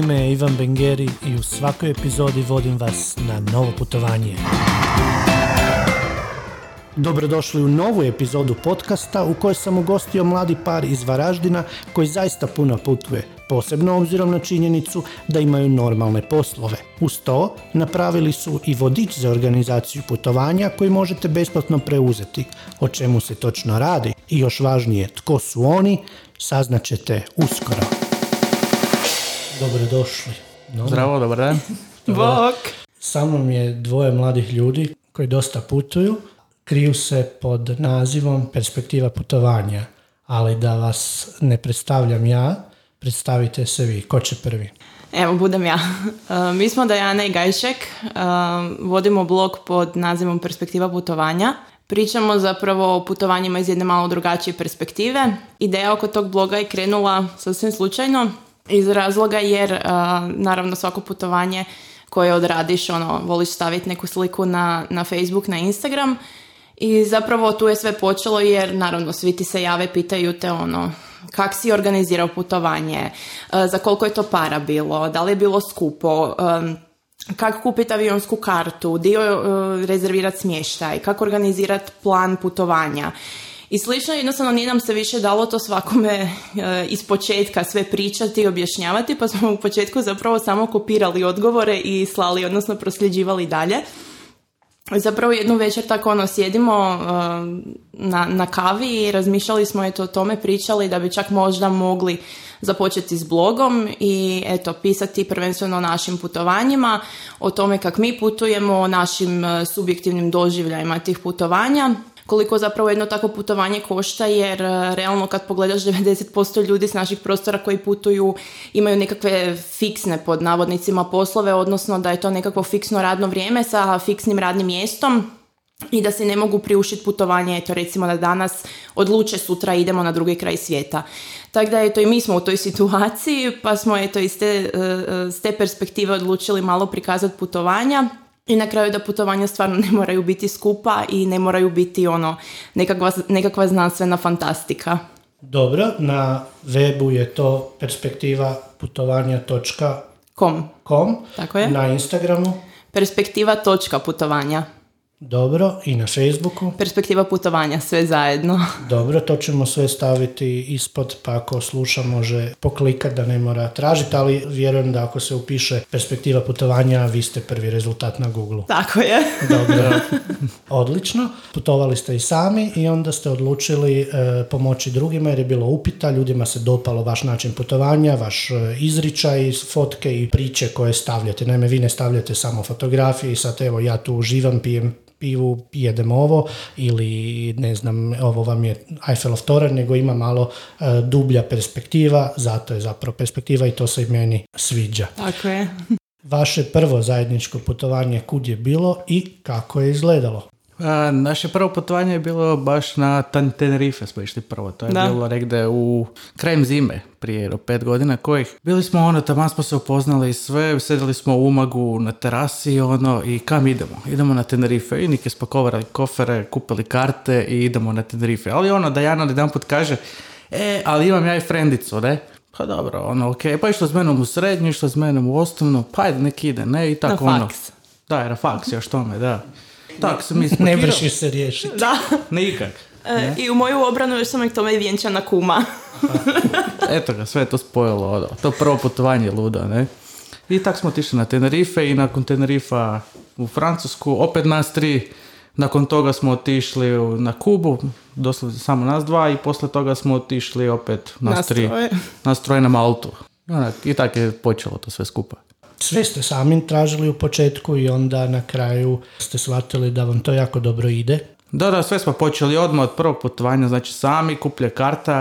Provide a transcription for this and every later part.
Ime je Ivan Bengeri i u svakoj epizodi vodim vas na novo putovanje. Dobrodošli u novu epizodu podcasta u kojoj sam ugostio mladi par iz Varaždina koji zaista puno putuje, posebno obzirom na činjenicu da imaju normalne poslove. Uz to napravili su i vodič za organizaciju putovanja koji možete besplatno preuzeti. O čemu se točno radi i još važnije tko su oni, saznaćete uskoro. Dobrodošli. No, Zdravo, dobar dan. Bok! Sa mnom je dvoje mladih ljudi koji dosta putuju. Kriju se pod nazivom Perspektiva putovanja, ali da vas ne predstavljam ja, predstavite se vi. Ko će prvi? Evo, budem ja. E, Mi smo Dajana i Gajšek, e, vodimo blog pod nazivom Perspektiva putovanja. Pričamo zapravo o putovanjima iz jedne malo drugačije perspektive. Ideja oko tog bloga je krenula sasvim slučajno iz razloga jer e, naravno svako putovanje koje odradiš, ono, voliš staviti neku sliku na, na Facebook, na Instagram i zapravo tu je sve počelo jer naravno svi ti se jave, pitaju te ono kak si organizirao putovanje, za koliko je to para bilo, da li je bilo skupo, kako kupiti avionsku kartu, dio rezervirati smještaj, kako organizirati plan putovanja. I slično, jednostavno nije nam se više dalo to svakome e, iz početka sve pričati i objašnjavati, pa smo u početku zapravo samo kopirali odgovore i slali, odnosno prosljeđivali dalje. Zapravo jednu večer tako ono sjedimo uh, na, na kavi i razmišljali smo eto o tome, pričali da bi čak možda mogli započeti s blogom i eto pisati prvenstveno o našim putovanjima, o tome kak mi putujemo, o našim uh, subjektivnim doživljajima tih putovanja koliko zapravo jedno takvo putovanje košta jer uh, realno kad pogledaš 90% ljudi s naših prostora koji putuju imaju nekakve fiksne pod navodnicima poslove, odnosno da je to nekakvo fiksno radno vrijeme sa fiksnim radnim mjestom i da se ne mogu priuštiti putovanje, eto recimo da danas odluče sutra idemo na drugi kraj svijeta. Tako da eto i mi smo u toj situaciji pa smo eto iz te, uh, s te perspektive odlučili malo prikazati putovanja i na kraju da putovanja stvarno ne moraju biti skupa i ne moraju biti ono nekakva, nekakva znanstvena fantastika. Dobro, na webu je to perspektiva putovanja.com, Kom? Tako je. na Instagramu, Perspektiva točka putovanja. Dobro, i na Facebooku. Perspektiva putovanja, sve zajedno. Dobro, to ćemo sve staviti ispod, pa ako sluša može poklikat da ne mora tražiti, ali vjerujem da ako se upiše perspektiva putovanja, vi ste prvi rezultat na Google. Tako je. Dobro, odlično. Putovali ste i sami i onda ste odlučili e, pomoći drugima jer je bilo upita, ljudima se dopalo vaš način putovanja, vaš e, izričaj, fotke i priče koje stavljate. Naime, vi ne stavljate samo fotografije i sad evo ja tu uživam, pijem pivu, jedem ovo ili ne znam, ovo vam je Eiffelov toranj, nego ima malo e, dublja perspektiva, zato je zapravo perspektiva i to se i meni sviđa. Tako je. Vaše prvo zajedničko putovanje kud je bilo i kako je izgledalo? A, naše prvo putovanje je bilo baš na Tenerife smo išli prvo. To je Da. bilo negdje u krajem zime, prije jedno pet godina kojih. Bili smo ono, tamo smo se upoznali i sve, sedeli smo u Umagu na terasi ono i kam idemo? Idemo na Tenerife i nike spakovali kofere, kupili karte i idemo na Tenerife. Ali ono, Dajana jedan put kaže, e, ali imam ja i frendicu, ne? Pa dobro, ono, ok, pa išla s menom u srednju, išla s menom u osnovnu, pa ajde, nek ide, ne, i tako Na ono. faks. Da, na faks još tome, da. Tako se mi Ne vrši se riješiti. Da. Nikak. E, I u moju obranu još sam ih tome vjenčana kuma. Eto ga, sve je to spojilo. Ono. To prvo putovanje ludo, ne? I tak smo otišli na Tenerife i nakon Tenerifa u Francusku, opet nas tri. Nakon toga smo otišli na Kubu, doslovno samo nas dva i poslije toga smo otišli opet nas, Nas tri. troje. Nas troje na Maltu. I tako je počelo to sve skupa. Sve ste sami tražili u početku i onda na kraju ste shvatili da vam to jako dobro ide. Da, da, sve smo počeli odmah od prvog putovanja, znači sami, kuplje karta,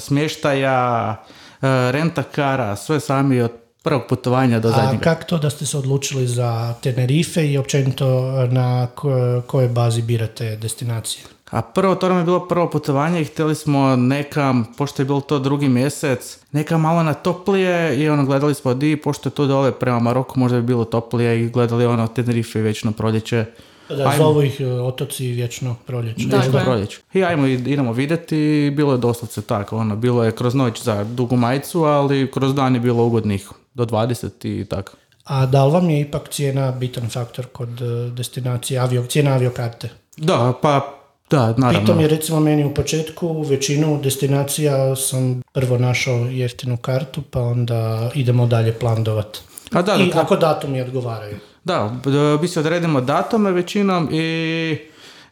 smještaja, e, rentakara, sve sami od prvog putovanja do A zadnjega. kako to da ste se odlučili za Tenerife i općenito na ko- kojoj bazi birate destinacije? A prvo, to nam je bilo prvo putovanje i htjeli smo nekam, pošto je bilo to drugi mjesec, nekam malo na toplije i ono, gledali smo di, pošto je to dole prema Maroku možda bi bilo toplije i gledali ono Tenerife već na proljeće, Da, Ajmo. zovu ih e, otoci vječno proljeće. Vječno je. proljeće. I ajmo, i- idemo vidjeti, bilo je doslovce tako, ono, bilo je kroz noć za dugu majicu, ali kroz dan je bilo ugodnih do 20 i tako. A da li vam je ipak cijena bitan faktor kod e, destinacije, avio, cijena aviokarte? Da, pa, da, naravno. Pitom je recimo meni u početku većinu destinacija sam prvo našao jeftinu kartu pa onda idemo dalje plandovat. A da, I dakle- ako datumi odgovaraju. Da, mi se odredimo datume većinom i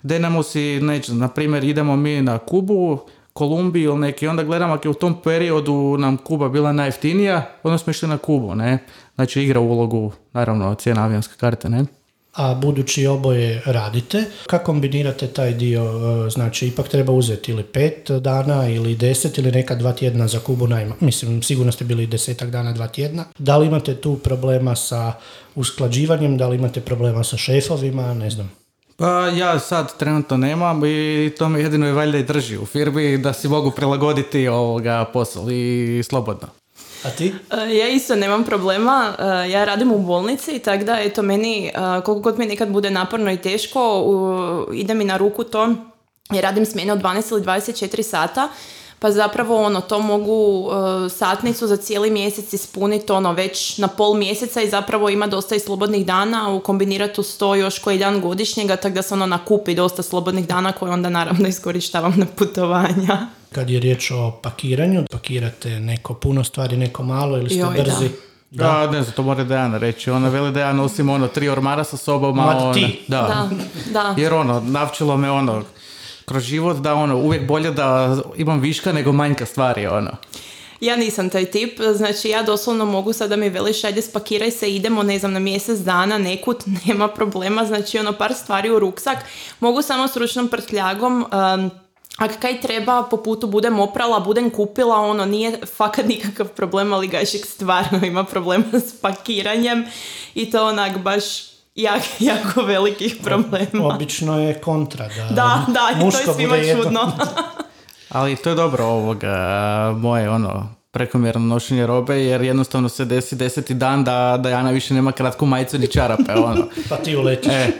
denemo si, neće, na primjer, idemo mi na Kubu, Kolumbiju ili neki, onda gledamo ako je u tom periodu nam Kuba bila najjeftinija, onda smo išli na Kubu, ne? Znači igra ulogu, naravno, cijena avionske karte, ne? A budući oboje radite, kako kombinirate taj dio? e, Znači, ipak treba uzeti ili pet dana ili deset ili neka dva tjedna za Kubu najma. Mislim, sigurno ste bili desetak dana, dva tjedna. Da li imate tu problema sa usklađivanjem, da li imate problema sa šefovima, ne znam. Pa ja sad trenutno nemam i to me jedino i valjda i drži u firmi da si mogu prilagoditi ovoga posao i slobodno. A ti? E, Ja isto nemam problema, E, ja radim u bolnici, tako da eto meni, e, koliko god mi nekad bude naporno i teško, u- ide mi na ruku to, jer radim smjene od 12 ili 24 sata, pa zapravo ono, to mogu satnicu za cijeli mjesec ispuniti ono već na pol mjeseca i zapravo ima dosta i slobodnih dana, ukombinirati uz to još koji dan godišnjega, tako da se ono nakupi dosta slobodnih dana koje onda naravno iskorištavam na putovanja. Kad je riječ o pakiranju, pakirate neko puno stvari, neko malo ili ste Joj, da. brzi? Da. ne znam, to mora Dejana reći. Ona veli da ja nosim ono tri ormara sa sobom, a ona- ti. Da. Da, da. Jer ono, navčilo me ono, kroz život da ono, uvijek bolje da imam viška nego manjka stvari, ono. Ja nisam taj tip, znači ja doslovno mogu sada mi veliš ajde spakiraj se, idemo ne znam na mjesec dana nekud, nema problema, znači ono par stvari u ruksak, mogu samo s ručnom prtljagom, um, ako kaj treba, po putu budem oprala, budem kupila, ono nije fakat nikakav problem, ali Gajšik stvarno ima problema s pakiranjem i to onak baš jak, jako velikih problema. Obično je kontra. Da, Da, da, i to muško je svima čudno. Ali to je dobro ovoga, moje ono, prekomjerno nošenje robe, jer jednostavno se desi deseti dan da, da Jana više nema kratku majicu ni čarape, ono. Pa ti uletiš. E,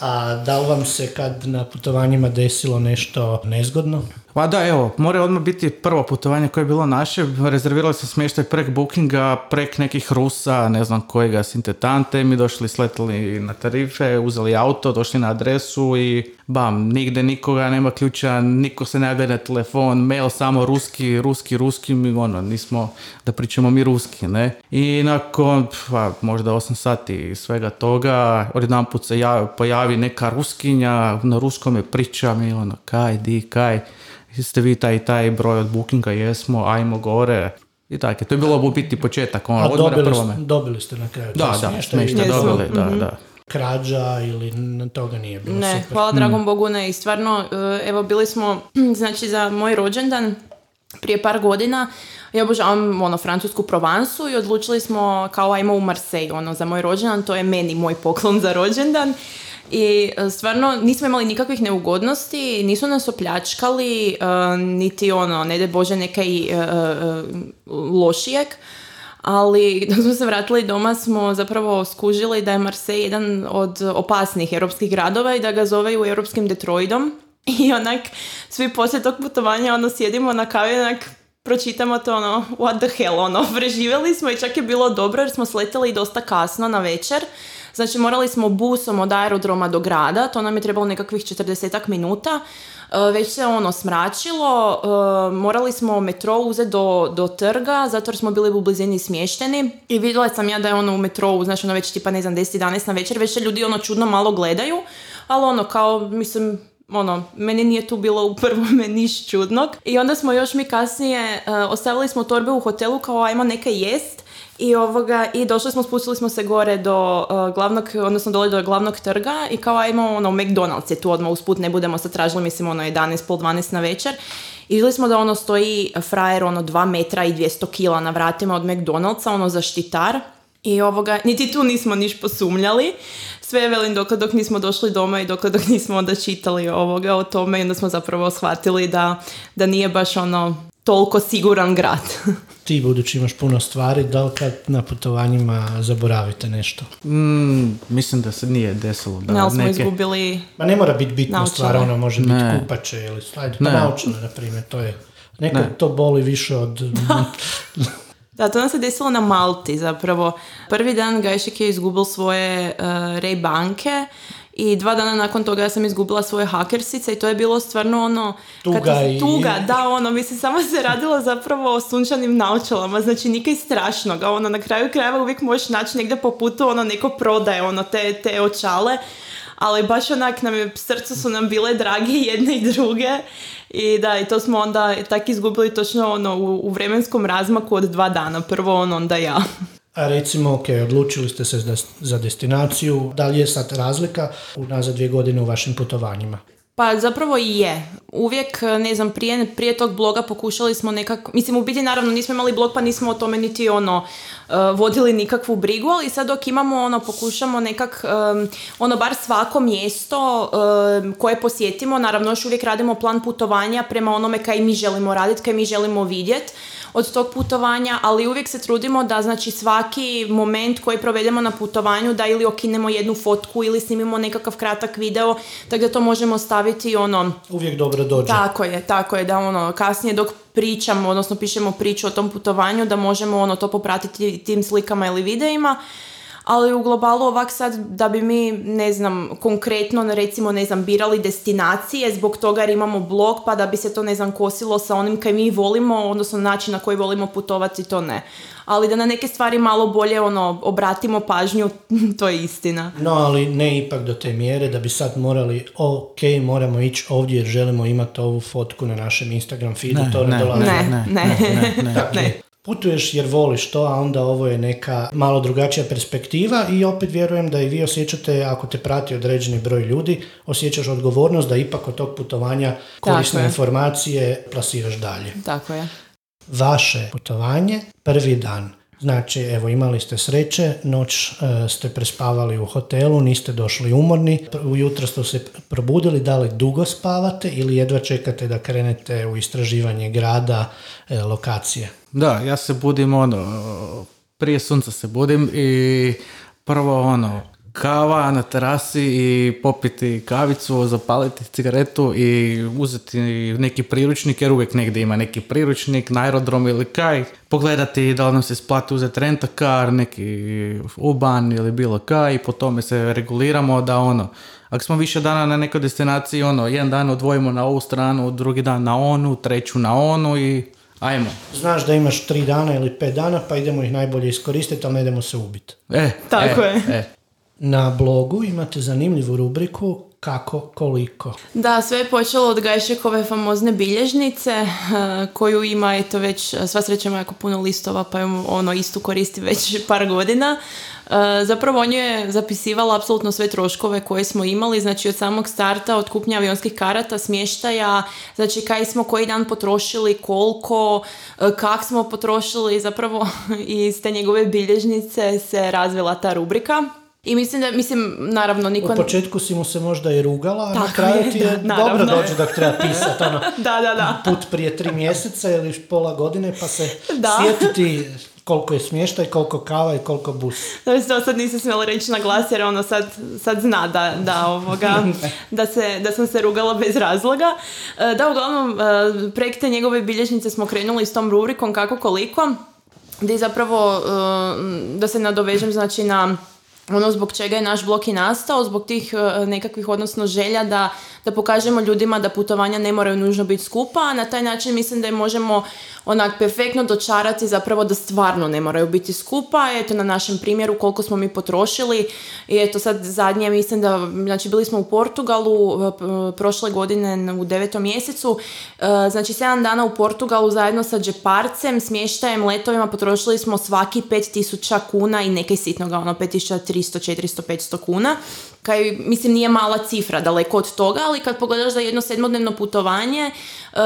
A da li vam se kad na putovanjima desilo nešto nezgodno? Pa da, evo, mora odmah biti prvo putovanje koje je bilo naše. Rezervirali smo smještaj prek bookinga, prek nekih Rusa, ne znam kojega, sintetante. Mi došli, sletili na tarife, uzeli auto, došli na adresu i bam, nigde nikoga, nema ključa, niko se ne javlja na telefon, mail samo ruski, ruski, ruski, mi ono, nismo da pričamo mi ruski, ne. I nakon, pa, možda 8 sati svega toga, odjedanput se javi, pojavi neka ruskinja, na ruskom je priča mi ono, kaj, di, kaj, jeste vi taj taj broj od bookinga, jesmo, ajmo gore. I tako, to je bilo u biti početak, ono, A odmah na dobili, prvome. dobili ste na kraju. Da, da, Jesmo. dobili, da, da. Krađa ili toga nije bilo Ne, super. hvala dragom Bogu ne. I stvarno, e, evo bili smo, znači za moj rođendan prije par godina, ja obožavam ono francusku Provansu i odlučili smo kao ajmo u Marseille, ono za moj rođendan, to je meni moj poklon za rođendan. I e, stvarno nismo imali nikakvih neugodnosti, nisu nas opljačkali, e, niti ono, ne daj Bože, nekaj lošijeg. Ali dok smo se vratili doma smo zapravo skužili da je Marseille jedan od opasnih europskih gradova i da ga zoveju europskim Detroitom. I onak, svi poslije tog putovanja ono sjedimo na kavi onak pročitamo to ono, what the hell, ono, preživjeli smo i čak je bilo dobro jer smo sletjeli dosta kasno na večer. Znači morali smo busom od aerodroma do grada, to nam je trebalo nekakvih 40 minuta. E, Već se ono smračilo, e, morali smo metro uzeti do, do trga, zato jer smo bili u blizini smješteni. I vidjela sam ja da je ono u metrovu, znači ono već tipa ne znam 10-11 na večer, već se ljudi ono čudno malo gledaju, ali ono kao, mislim, ono, meni nije tu bilo u prvome niš čudnog. I onda smo još mi kasnije, e, ostavili smo torbe u hotelu kao ajmo neka jest. I ovoga, i došli smo, spustili smo se gore do e, glavnog, odnosno dole do glavnog trga i kao ajmo, ono, McDonald's je tu odmah usput, ne budemo sad tražili, mislim, ono, 11, pol 12 na večer. I vidjeli smo da ono stoji frajer, ono, 2 metra i 200 kila na vratima od McDonald'sa, ono, zaštitar. I ovoga, niti tu nismo niš posumnjali. Sve je velim dok, dok nismo došli doma i dok, dok nismo onda čitali ovoga o tome i onda smo zapravo shvatili da, da nije baš ono toliko siguran grad. Ti budući imaš puno stvari, da li kad na putovanjima zaboravite nešto? Mm, mislim da se nije desilo da ali smo neke... izgubili... Ma ne mora biti bitna Naočale. stvar, ono može biti Ne. kupače ili slajde. Pa Ne. naočale, na primjer, to je... Nekog Ne. to boli više od... Da, to nam se desilo na Malti zapravo. Prvi dan Gajšek je izgubil svoje uh, Ray banke i dva dana nakon toga ja sam izgubila svoje hakersice i to je bilo stvarno ono... Tuga katas- i- Tuga, da, ono, mislim, samo se radilo zapravo o sunčanim naočalama, znači nikaj strašnoga, ono, na kraju krajeva uvijek možeš naći negdje po putu, ono, neko prodaje, ono, te, te očale, ali baš onak nam je, srcu su nam bile drage jedne i druge i da, i to smo onda tak izgubili točno ono u, u vremenskom razmaku od dva dana, prvo on, onda ja. A recimo, ok, odlučili ste se za, destinaciju, da li je sad razlika unazad dvije godine u vašim putovanjima? Pa zapravo i je. Uvijek, ne znam, prije, prije tog bloga pokušali smo nekako, mislim u biti naravno nismo imali blog pa nismo o tome niti ono uh, vodili nikakvu brigu, ali sad dok imamo ono, pokušamo nekak, um, ono bar svako mjesto um, koje posjetimo, naravno još uvijek radimo plan putovanja prema onome kaj mi želimo raditi, kaj mi želimo vidjeti od tog putovanja, ali uvijek se trudimo da znači svaki moment koji provedemo na putovanju da ili okinemo jednu fotku ili snimimo nekakav kratak video, tako da to možemo staviti ono Uvijek dobro dođe. tako je, tako je, da ono, kasnije dok pričamo, odnosno pišemo priču o tom putovanju, da možemo ono to popratiti tim slikama ili videima, ali u globalu ovak sad da bi mi, ne znam, konkretno recimo, ne znam, birali destinacije zbog toga jer imamo blog pa da bi se to, ne znam, kosilo sa onim kaj mi volimo, odnosno način na koji volimo putovati, to ne. Ali da na neke stvari malo bolje ono, obratimo pažnju, to je istina. No, ali ne ipak do te mjere da bi sad morali, ok, moramo ići ovdje jer želimo imati ovu fotku na našem Instagram feedu, to ne, dolazi. Ne, ne. Dakle, putuješ jer voliš to, a onda ovo je neka malo drugačija perspektiva i opet vjerujem da i vi osjećate, ako te prati određeni broj ljudi, osjećaš odgovornost da ipak od tog putovanja korisne je. informacije plasiraš dalje. Tako je. Vaše putovanje, prvi dan. Znači, evo, imali ste sreće, noć e, ste prespavali u hotelu, niste došli umorni, ujutro ste se probudili, da li dugo spavate ili jedva čekate da krenete u istraživanje grada, e, lokacije? Da, ja se budim ono, prije sunca se budim i prvo ono, kava na terasi i popiti kavicu, zapaliti cigaretu i uzeti neki priručnik, jer uvijek negdje ima neki priručnik na aerodrom ili kaj, pogledati da li nam se isplati uzeti rentakar, neki uban ili bilo kaj i po tome se reguliramo da ono, ako smo više dana na nekoj destinaciji, ono, jedan dan odvojimo na ovu stranu, drugi dan na onu, treću na onu i ajmo. Znaš da imaš tri dana ili pet dana, pa idemo ih najbolje iskoristiti, ali ne idemo se ubiti. E, Tako e, je. E. Na blogu imate zanimljivu rubriku kako, koliko. Da, sve je počelo od Gajšekove famozne bilježnice, eh, koju ima, eto već, sva sreća ima jako puno listova, pa ju ono istu koristi već par godina. Eh, Zapravo on je zapisivala apsolutno sve troškove koje smo imali, znači od samog starta, od kupnje avionskih karata, smještaja, znači kaj smo koji dan potrošili, koliko, eh, kak smo potrošili, zapravo iz te njegove bilježnice se razvila ta rubrika. I mislim da, mislim, naravno, niko... U početku si mu se možda i rugala, a na Tako kraju je, ti je da, dobro dođe dok treba pisati ono, Da, da, da. put prije tri mjeseca ili pola godine pa se Da. sjetiti koliko je smještaj, koliko kava i koliko bus. Znači, to sad nisam smjela reći na glas jer ono sad, sad zna da, da, ovoga, da, se, da sam se rugala bez razloga. E, Da, uglavnom, e, prek te njegove bilježnice smo krenuli s tom rubrikom kako koliko, gdje zapravo, e, da se nadovežem znači na ono zbog čega je naš blok i nastao, zbog tih e, nekakvih odnosno želja da, da pokažemo ljudima da putovanja ne moraju nužno biti skupa, a na taj način mislim da je možemo onak perfektno dočarati zapravo da stvarno ne moraju biti skupa. Eto na našem primjeru koliko smo mi potrošili i eto sad zadnje mislim da, znači bili smo u Portugalu prošle godine u devetom mjesecu, e, znači 7 dana u Portugalu zajedno sa džeparcem, smještajem, letovima potrošili smo svaki 5000 kuna i nekaj sitnoga, ono 5300, 400, 500 kuna. Kaj, mislim, nije mala cifra, daleko od toga, ali kad pogledaš za jedno sedmodnevno putovanje, e,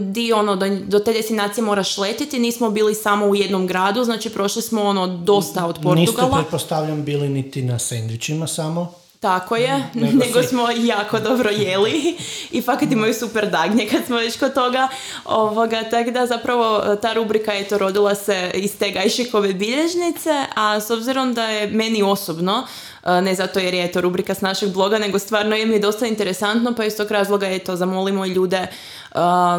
di ono, do, do te destinacije moraš letiti, nismo bili samo u jednom gradu, znači prošli smo ono dosta od Niste, Portugala. pretpostavljam, bili niti na sendvičima samo. Tako je, nego, smo jako dobro jeli i fakat imaju super dagnje kad smo već kod toga. Ovoga, tako da zapravo e, ta rubrika je to rodila se iz te gajšikove bilježnice, a s obzirom da je meni osobno ne zato jer je to rubrika s našeg bloga, nego stvarno je mi dosta interesantno, pa iz tog razloga je to zamolimo ljude, e,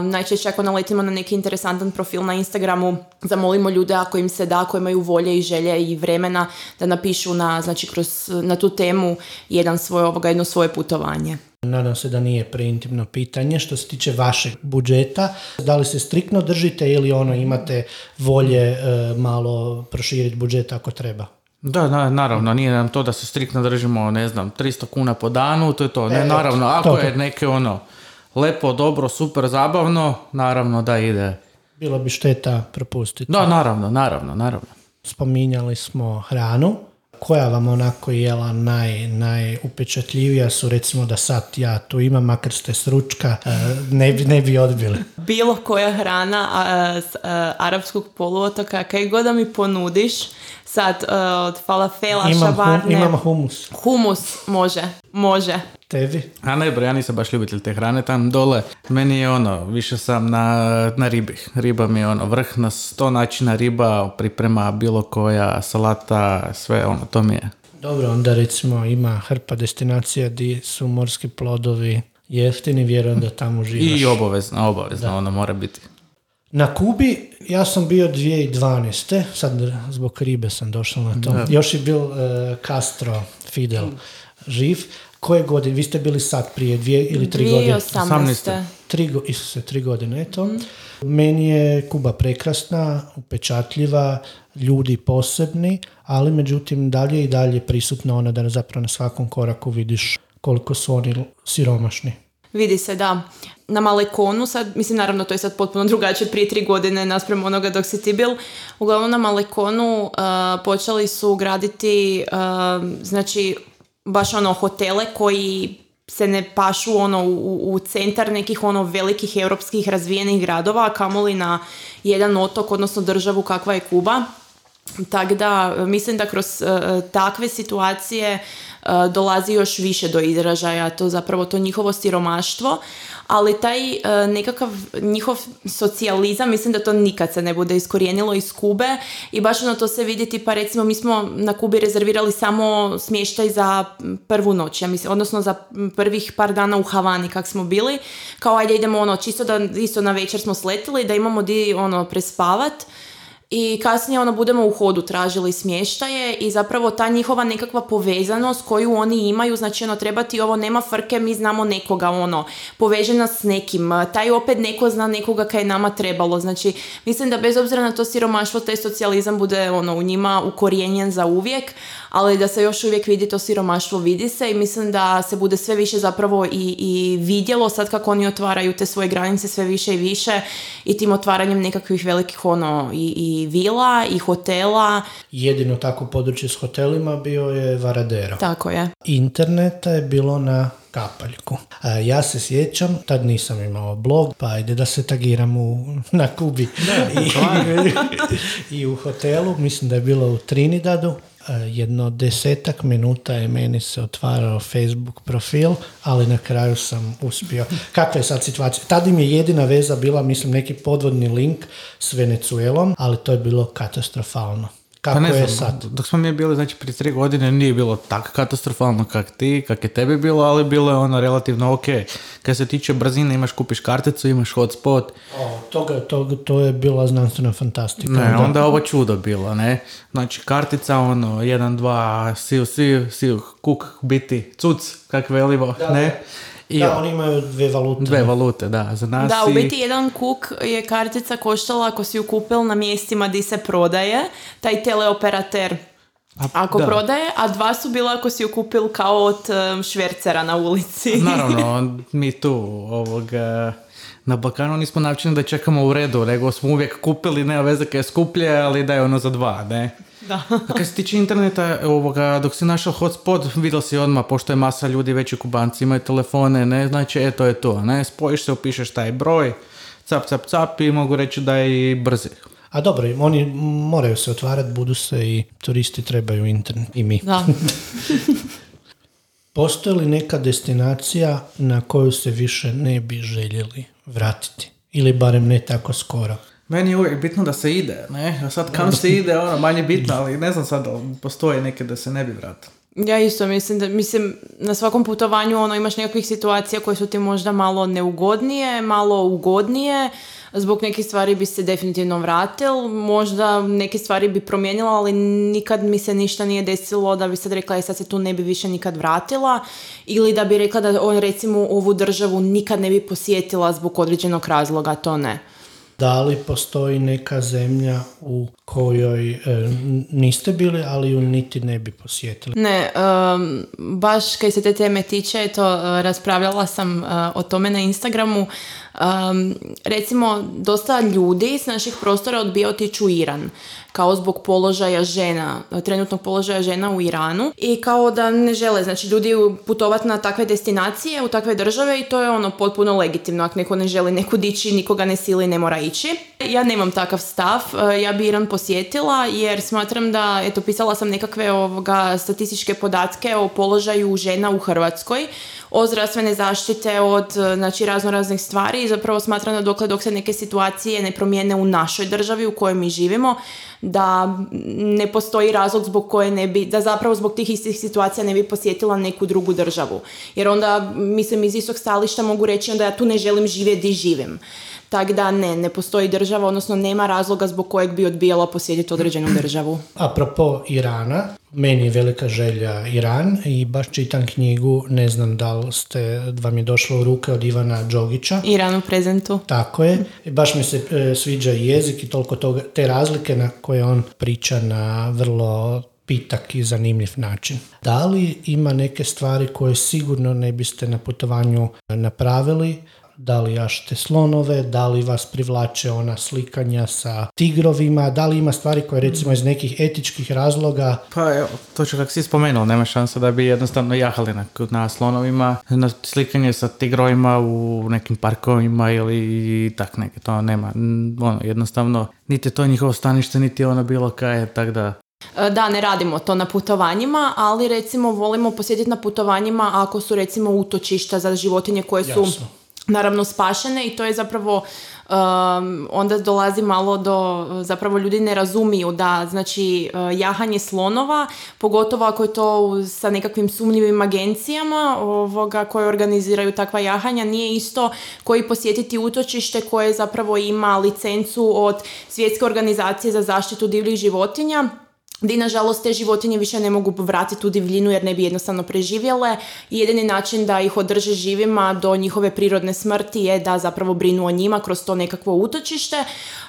najčešće ako naletimo na neki interesantan profil na Instagramu, zamolimo ljude ako im se da, ako imaju volje i želje i vremena da napišu na, znači, kroz, na tu temu jedan svoj, ovoga, jedno svoje putovanje. Nadam se da nije preintimno pitanje. Što se tiče vašeg budžeta, da li se striktno držite ili ono imate volje e, malo proširiti budžet ako treba? Da, da, naravno, nije nam to da se striktno držimo, ne znam, 300 kuna po danu, to je to. Ne, e, naravno, ako je neke ono lepo, dobro, super, zabavno, naravno da ide. Bilo bi šteta propustiti. Da, naravno, naravno, naravno. Spominjali smo hranu. Koja vam onako jela naj, najupečatljivija su recimo da sad ja tu imam, makar ste sručka, e, ne, ne bi odbili. Bilo koja hrana a, s arapskog poluotoka, kaj god da mi ponudiš, sad uh, od falafela, imam šabarne. imam humus. Humus, može, može. Tebi? A ne, bro, ja nisam baš ljubitelj te hrane tam dole. Meni je ono, više sam na, na ribi. Riba mi je ono, vrh na sto načina riba, priprema bilo koja, salata, sve ono, to mi je. Dobro, onda recimo ima hrpa destinacija gdje su morski plodovi jeftini, vjerujem da tamo živaš. I obavezno, obavezno, ono mora biti. Na Kubi ja sam bio 2012. Sad zbog ribe sam došao na to. Još je bil uh, Castro Fidel živ. Koje godine? Vi ste bili sad prije dvije ili tri godine? 2018. Tri, Isuse, tri godine, eto. Mm. Meni je Kuba prekrasna, upečatljiva, ljudi posebni, ali međutim dalje i dalje prisutna ona da zapravo na svakom koraku vidiš koliko su oni siromašni. Vidi se, da. Na Malekonu, sad, mislim, naravno, to je sad potpuno drugačije prije tri godine naspram onoga dok si ti bil. Uglavnom, na Malekonu uh, počeli su graditi, uh, znači, baš ono, hotele koji se ne pašu ono u, u centar nekih ono velikih europskih razvijenih gradova, a kamoli na jedan otok, odnosno državu kakva je Kuba. Tako da mislim da kroz uh, takve situacije E, dolazi još više do izražaja, to zapravo to njihovo siromaštvo, ali taj e, nekakav njihov socijalizam, mislim da to nikad se ne bude iskorijenilo iz Kube. I baš ono to se vidjeti, pa recimo mi smo na Kubi rezervirali samo smještaj za prvu noć, ja mislim, odnosno za prvih par dana u Havani kak smo bili, kao ajde idemo ono, čisto da isto na večer smo sletili, da imamo di ono prespavat, i kasnije ono budemo u hodu tražili smještaje i zapravo ta njihova nekakva povezanost koju oni imaju, znači ono treba ti ovo nema frke, mi znamo nekoga ono, poveže nas s nekim, taj opet neko zna nekoga kaj je nama trebalo, znači mislim da bez obzira na to siromaštvo taj socijalizam bude ono u njima ukorijenjen za uvijek, ali da se još uvijek vidi to siromaštvo, vidi se i mislim da se bude sve više zapravo i, i vidjelo sad kako oni otvaraju te svoje granice sve više i više i tim otvaranjem nekakvih velikih ono i, i vila i hotela. Jedino tako područje s hotelima bio je Varadero. Tako je. Interneta je bilo na kapaljku. ja se sjećam, tad nisam imao blog, pa ajde da se tagiram u, na Kubi I, i u hotelu, mislim da je bilo u Trinidadu, E, jedno desetak minuta je meni se otvarao Facebook profil, ali na kraju sam uspio. Kakva je sad situacija? Tada im je jedina veza bila, mislim, neki podvodni link s Venecuelom, ali to je bilo katastrofalno. Kako pa ne je sad? Dok smo mi bili, znači prije tri godine nije bilo tako katastrofalno kak ti, kak je tebi bilo, ali bilo je ono relativno ok. Kad se tiče brzine, imaš kupiš karticu, imaš hotspot. O, toga, to, to je bila znanstvena fantastika. Ne, onda je ovo čudo bilo, ne. Znači kartica, ono, jedan, dva, siu, siu, siu, kuk, biti, cuc, kak velivo, ne. I da, oni imaju dve valute. Dve valute, da. Za nas da, u biti jedan kuk je kartica koštala ako si ju kupil na mjestima di se prodaje, taj teleoperater a, ako prodaje, a dva su bila ako si ju kupil kao od um, švercera na ulici. Naravno, mi tu ovoga, na Balkanu nismo naučeni da čekamo u redu, nego smo uvijek kupili, nema veze je skuplje, ali da je ono za dva, ne? Da. A kad se tiče interneta, ovoga, dok si našao hotspot, vidio si odmah, pošto je masa ljudi, veći kubanci imaju telefone, ne, znači, e, to je to, ne, spojiš se, upišeš taj broj, cap, cap, cap i mogu reći da je i brzi. A dobro, oni moraju se otvarati, budu se i turisti trebaju internet i mi. Da. Postoji li neka destinacija na koju se više ne bi željeli vratiti? Ili barem ne tako skoro? Meni je uvijek bitno da se ide, ne? A sad kam se ide, ono, manje bitno, ali ne znam sad da postoje neke da se ne bi vratili. Ja isto mislim da, mislim, na svakom putovanju ono imaš nekakvih situacija koje su ti možda malo neugodnije, malo ugodnije, zbog nekih stvari bi se definitivno vratil, možda neke stvari bi promijenila, ali nikad mi se ništa nije desilo da bi sad rekla i sad se tu ne bi više nikad vratila ili da bi rekla da on recimo ovu državu nikad ne bi posjetila zbog određenog razloga, to ne. Da li postoji neka zemlja u kojoj e, niste bili, ali ju niti ne bi posjetili? Ne, um, baš kaj se te teme tiče, to uh, raspravljala sam uh, o tome na Instagramu. Um, recimo, dosta ljudi s naših prostora odbija otići u Iran kao zbog položaja žena, trenutnog položaja žena u Iranu i kao da ne žele, znači ljudi putovati na takve destinacije, u takve države i to je ono potpuno legitimno. Ako neko ne želi nekud ići, nikoga ne sili, ne mora ići. Ja nemam takav stav, e, ja bi Iran posjetila jer smatram da, eto, pisala sam nekakve ovoga statističke podatke o položaju žena u Hrvatskoj od zdravstvene zaštite, od znači, razno raznih stvari i zapravo smatram da dokle dok se neke situacije ne promijene u našoj državi u kojoj mi živimo, da ne postoji razlog zbog koje ne bi, da zapravo zbog tih istih situacija ne bi posjetila neku drugu državu. Jer onda, mislim, iz istog stališta mogu reći onda ja tu ne želim živjeti gdje živim. Tako da ne, ne postoji država, odnosno nema razloga zbog kojeg bi odbijala posjetiti određenu državu. Apropo Irana, meni je velika želja Iran i baš čitam knjigu, ne znam da li ste, vam je došlo u ruke od Ivana Đogića. Iran u prezentu. Tako je. Baš mi se e, sviđa i jezik i toliko toga, te razlike na koje on priča na vrlo pitak i zanimljiv način. Da li ima neke stvari koje sigurno ne biste na putovanju napravili, da li jašete slonove, da li vas privlače ona slikanja sa tigrovima, da li ima stvari koje recimo iz nekih etičkih razloga. Pa evo, to ću kako si spomenuo, nema šansa da bi jednostavno jahali na, na slonovima, na slikanje sa tigrovima u nekim parkovima ili tak neke, to nema, ono, jednostavno, niti to njihovo stanište, niti ono bilo kaj, tako da e, da, ne radimo to na putovanjima, ali recimo volimo posjetiti na putovanjima ako su recimo utočišta za životinje koje su naravno spašene i to je zapravo um, onda dolazi malo do zapravo ljudi ne razumiju da znači uh, jahanje slonova pogotovo ako je to sa nekakvim sumnjivim agencijama ovoga koje organiziraju takva jahanja nije isto koji posjetiti utočište koje zapravo ima licencu od svjetske organizacije za zaštitu divljih životinja di nažalost te životinje više ne mogu vratiti u divljinu jer ne bi jednostavno preživjele. I jedini način da ih održe živima do njihove prirodne smrti je da zapravo brinu o njima kroz to nekakvo utočište,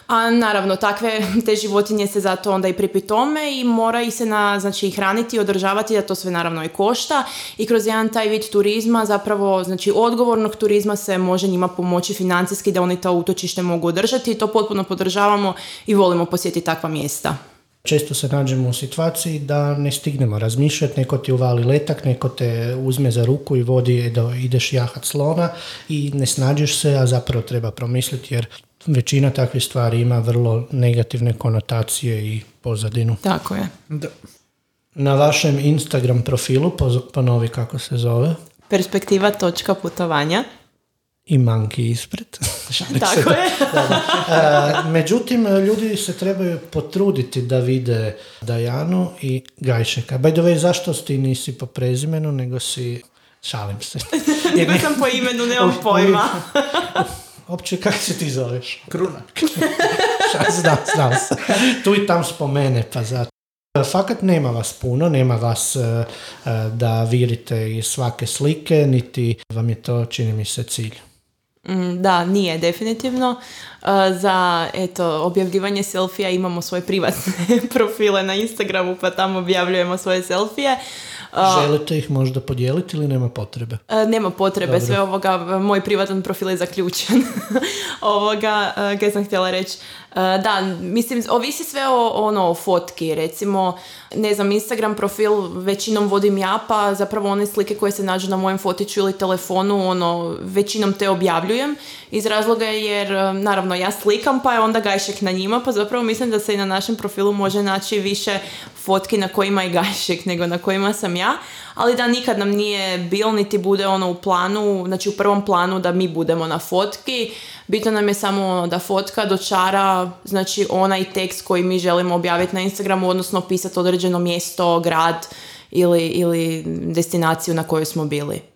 a naravno takve te životinje se zato onda i pripitome i mora ih se na, znači, hraniti i održavati da to sve naravno i košta. I kroz jedan taj vid turizma zapravo znači odgovornog turizma se može njima pomoći financijski da oni to utočište mogu održati i to potpuno podržavamo i volimo posjetiti takva mjesta. Često se nađemo u situaciji da ne stignemo razmišljati, neko ti uvali letak, neko te uzme za ruku i vodi da ideš jahat slona i ne snađeš se, a zapravo treba promisliti jer većina takvih stvari ima vrlo negativne konotacije i pozadinu. Tako je. Da. Na vašem Instagram profilu, ponovi kako se zove. Perspektiva točka putovanja i manki ispred. Tako je. E, međutim, ljudi se trebaju potruditi da vide Dajanu i Gajšeka. By the way, zašto ti nisi po prezimenu, nego si... Šalim se. nego sam po imenu, nemam pojma. Opće, kako se ti zoveš? Kruna. znam, znam se. Tu i tam spomene, pa zato. Fakat nema vas puno, nema vas e, e, da virite iz svake slike, niti vam je to, čini mi se, cilj. Mm, da, nije definitivno. Uh, za eto, objavljivanje selfija imamo svoje privatne profile na Instagramu pa tamo objavljujemo svoje selfije. Uh, Želite ih možda podijeliti ili nema potrebe? Uh, nema potrebe, sve ovoga, moj privatan profil je zaključen. ovoga, kaj sam htjela reći. Da, mislim, ovisi sve o, ono, o fotki. Recimo, ne znam, Instagram profil većinom vodim ja, pa zapravo one slike koje se nađu na mojem fotiću ili telefonu, ono, većinom te objavljujem. Iz razloga jer, e, naravno, ja slikam, pa je onda gajšek na njima, pa zapravo mislim da se i na našem profilu može naći više fotki na kojima je gajšek nego na kojima sam ja, ali da nikad nam nije bil niti bude ono u planu, znači u prvom planu da mi budemo na fotki, bitno nam je samo ono da fotka dočara, znači onaj tekst koji mi želimo objaviti na Instagramu, odnosno pisati određeno mjesto, grad ili, ili destinaciju na kojoj smo bili.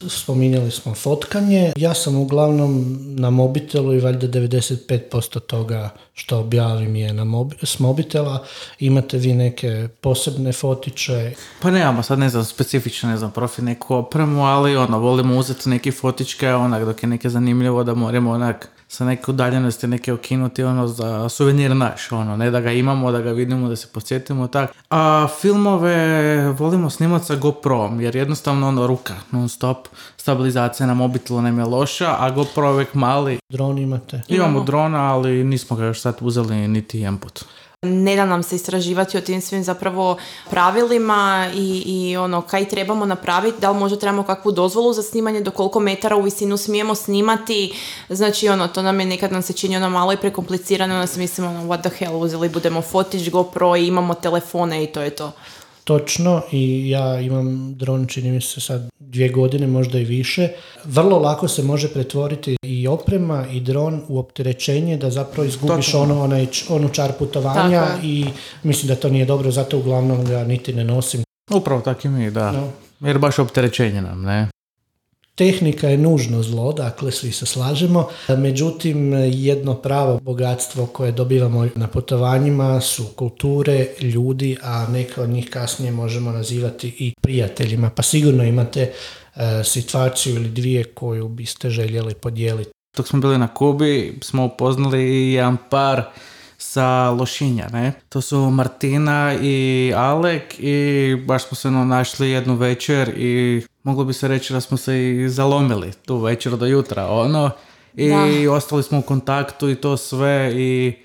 Spominjali smo fotkanje. Ja sam uglavnom na mobitelu i valjda 95% toga što objavim je na mobi- s mobitela. Imate vi neke posebne fotiće? Pa nemamo sad ne znam specifično ne znam profil neku opremu, ali ono volimo uzeti neke fotičke onak dok je neke zanimljivo da moramo onak sa neke udaljenosti neke okinuti ono za suvenir naš, ono, ne da ga imamo, da ga vidimo, da se podsjetimo tak. A filmove volimo snimati sa GoPro, jer jednostavno ono ruka, non stop, stabilizacija na mobitelu nam je loša, a GoPro je uvijek mali. Dron imate? Imamo drona, ali nismo ga još sad uzeli niti jedan put. Ne da nam se istraživati o tim svim zapravo pravilima i, i ono kaj trebamo napraviti, da li možda trebamo kakvu dozvolu za snimanje, do koliko metara u visinu smijemo snimati, znači ono, to nam je nekad nam se čini ono malo i prekomplicirano, onda se mislimo ono, what the hell, uzeli budemo fotić, GoPro i imamo telefone i to je to. Točno i ja imam dron, čini mi se sad dvije godine, možda i više. Vrlo lako se može pretvoriti i oprema i dron u opterećenje da zapravo izgubiš ono, onaj, onu čar putovanja i mislim da to nije dobro, zato uglavnom ga niti ne nosim. Upravo tako i mi, da. No. Jer baš opterećenje nam, ne? Tehnika je nužno zlo, dakle svi se slažemo. Međutim, jedno pravo bogatstvo koje dobivamo na putovanjima su kulture, ljudi, a neke od njih kasnije možemo nazivati i prijateljima. Pa sigurno imate e, situaciju ili dvije koju biste željeli podijeliti. Dok smo bili na Kubi, smo upoznali jedan par sa Lošinja, ne? To su Martina i Alek i baš smo se ono našli jednu večer i moglo bi se reći da smo se i zalomili tu večer do jutra, ono. I Da. ostali smo u kontaktu i to sve i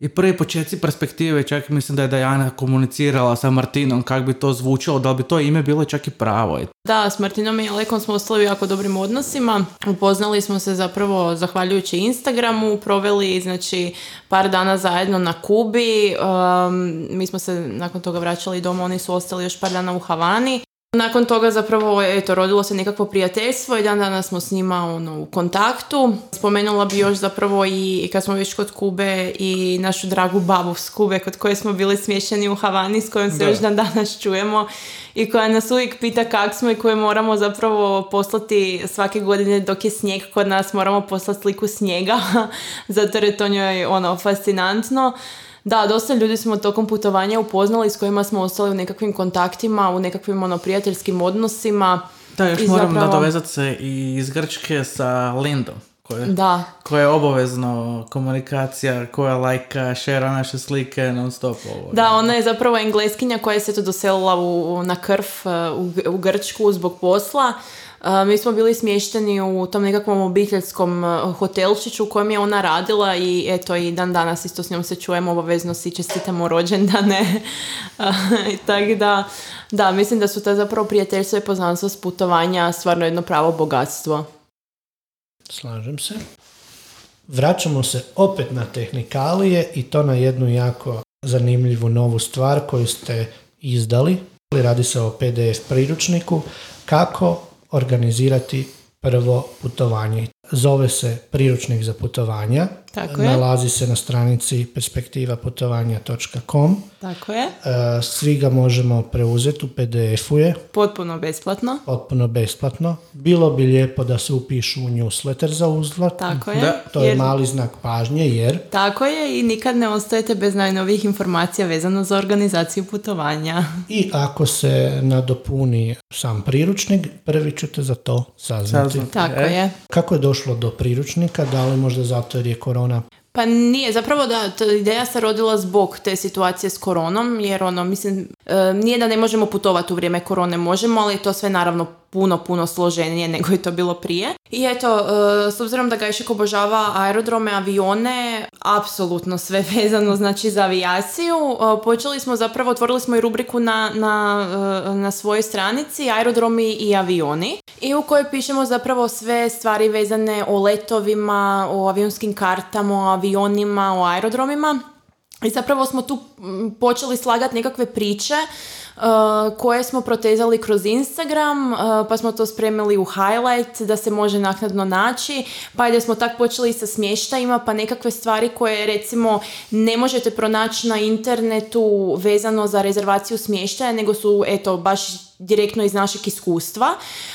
i prvi početci perspektive, čak mislim da je Dajana komunicirala sa Martinom kako bi to zvučalo, da li bi to ime bilo čak i pravo. Da, s Martinom i Alekom smo ostali u jako dobrim odnosima. Upoznali smo se zapravo zahvaljujući Instagramu, proveli znači par dana zajedno na Kubi. Um, mi smo se nakon toga vraćali doma, oni su ostali još par dana u Havani. Nakon toga zapravo, eto, rodilo se nekakvo prijateljstvo i dan danas smo s njima ono, u kontaktu. Spomenula bi još zapravo i kad smo već kod Kube i našu dragu babu s Kube kod koje smo bili smješteni u Havani s kojom se Da. još dan danas čujemo i koja nas uvijek pita kak smo i koje moramo zapravo poslati svake godine dok je snijeg kod nas moramo poslati sliku snijega zato jer je to njoj ono fascinantno. Da, dosta ljudi smo tokom putovanja upoznali s kojima smo ostali u nekakvim kontaktima, u nekakvim ono prijateljskim odnosima. Da, još I moram zapravo- nadovezati se i iz Grčke sa Lindom. Koje, Da, koja je obavezno komunikacija, koja lajka, šera naše slike non stop ovo. Da, ona je zapravo engleskinja koja se to doselila u, na krv u, u Grčku zbog posla. Mi smo bili smješteni u tom nekakvom obiteljskom a, hotelčiću u kojem je ona radila i eto i dan danas isto s njom se čujemo, obavezno si čestitamo rođendane. Tako da, da, mislim da su ta zapravo prijateljstva i poznanstva s putovanja stvarno jedno pravo bogatstvo. Slažem se. Vraćamo se opet na tehnikalije i to na jednu jako zanimljivu novu stvar koju ste izdali. Radi se o PDF priručniku kako organizirati prvo putovanje. Zove se priručnik za putovanja. Tako je. Nalazi se na stranici perspektivaputovanja.com. Tako je. E, Svi ga možemo preuzeti u PDF-u je, Potpuno besplatno. potpuno besplatno. Bilo bi lijepo da se upišu u newsletter za uzlat. Tako je. Da, To je Jer- mali znak pažnje jer Tako je i nikad ne ostajete bez najnovijih informacija vezano za organizaciju putovanja. i ako se nadopuni sam priručnik, prvi ćete za to saznati. Saznati. Tako E. je. Kako je došlo do priručnika? Da li možda zato jer je korona Pa nije, zapravo da, ta ideja se rodila zbog te situacije s koronom, jer ono, mislim, e, nije da ne možemo putovati u vrijeme korone, možemo, ali to sve naravno puno, puno složenije nego je to bilo prije. I eto, e, s obzirom da Gajšek obožava aerodrome, avione, apsolutno sve vezano znači za avijaciju, e, počeli smo zapravo, otvorili smo i rubriku na, na, e, na svojoj stranici aerodromi i avioni i u kojoj pišemo zapravo sve stvari vezane o letovima, o avionskim kartama, o avionima, o aerodromima. I zapravo smo tu počeli slagati nekakve priče koje smo protezali kroz Instagram, uh, pa smo to spremili u highlight da se može naknadno naći, pa gdje smo tak počeli sa smještajima, pa nekakve stvari koje recimo ne možete pronaći na internetu vezano za rezervaciju smještaja, nego su eto baš direktno iz našeg iskustva.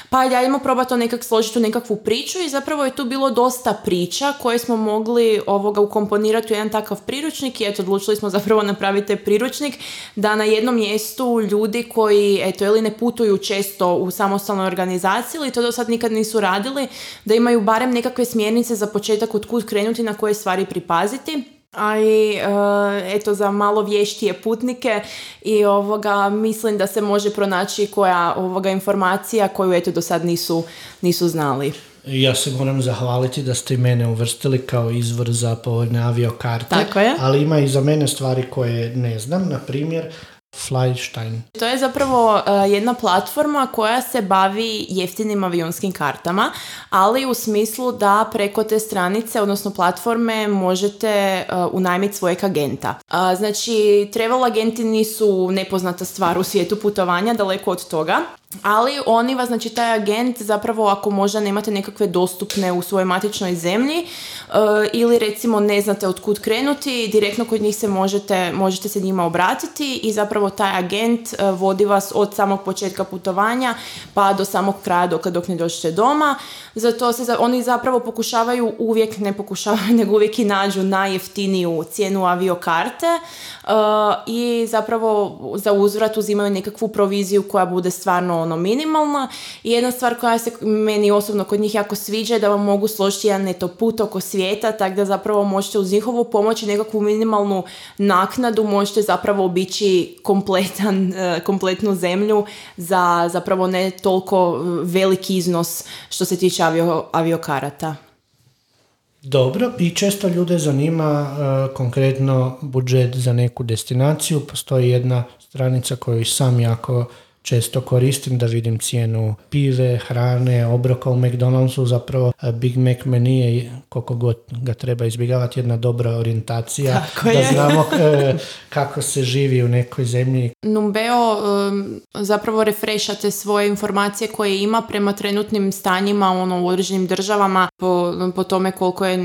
Pa ajdemo probati to nekak složiti u nekakvu priču i zapravo je tu bilo dosta priča koje smo mogli ovoga ukomponirati u jedan takav priručnik i eto odlučili smo zapravo napraviti taj priručnik da na jednom mjestu ljudi koji eto ili ne putuju često u samostalnoj organizaciji ili to do sad nikad nisu radili da imaju barem nekakve smjernice za početak od kud krenuti na koje stvari pripaziti a i e, eto za malo vještije putnike i ovoga mislim da se može pronaći koja ovoga informacija koju eto do sad nisu, nisu znali. Ja se moram zahvaliti da ste mene uvrstili kao izvor za povoljne aviokarte. Tako je. Ali ima i za mene stvari koje ne znam. Na primjer, Flystein. To je zapravo uh, jedna platforma koja se bavi jeftinim avionskim kartama, ali u smislu da preko te stranice, odnosno platforme, možete uh, unajmiti svojeg agenta. Uh, znači, travel agenti nisu nepoznata stvar u svijetu putovanja, daleko od toga. Ali oni vas, znači taj agent zapravo ako možda nemate nekakve dostupne u svojoj matičnoj zemlji uh, ili recimo ne znate od kud krenuti, direktno kod njih se možete, možete se njima obratiti i zapravo taj agent uh, vodi vas od samog početka putovanja pa do samog kraja dok, dok ne dođete doma. Zato se oni zapravo pokušavaju uvijek, ne pokušavaju, nego uvijek i nađu najjeftiniju cijenu aviokarte uh, i zapravo za uzvrat uzimaju nekakvu proviziju koja bude stvarno ono minimalna i jedna stvar koja se meni osobno kod njih jako sviđa je da vam mogu složiti jedan neto put oko svijeta, tako da zapravo možete uz njihovu pomoć i nekakvu minimalnu naknadu možete zapravo obići kompletan, e, kompletnu zemlju za zapravo ne toliko veliki iznos što se tiče avio, aviokarata. Dobro, i često ljude zanima e, konkretno budžet za neku destinaciju. Postoji jedna stranica koju sam jako često koristim da vidim cijenu pive, hrane, obroka u McDonald'su, zapravo Big Mac meni je koliko god ga treba izbjegavati jedna dobra orijentacija da znamo e, kako se živi u nekoj zemlji. Numbeo zapravo refrešate svoje informacije koje ima prema trenutnim stanjima ono, u određenim državama po, po tome koliko je,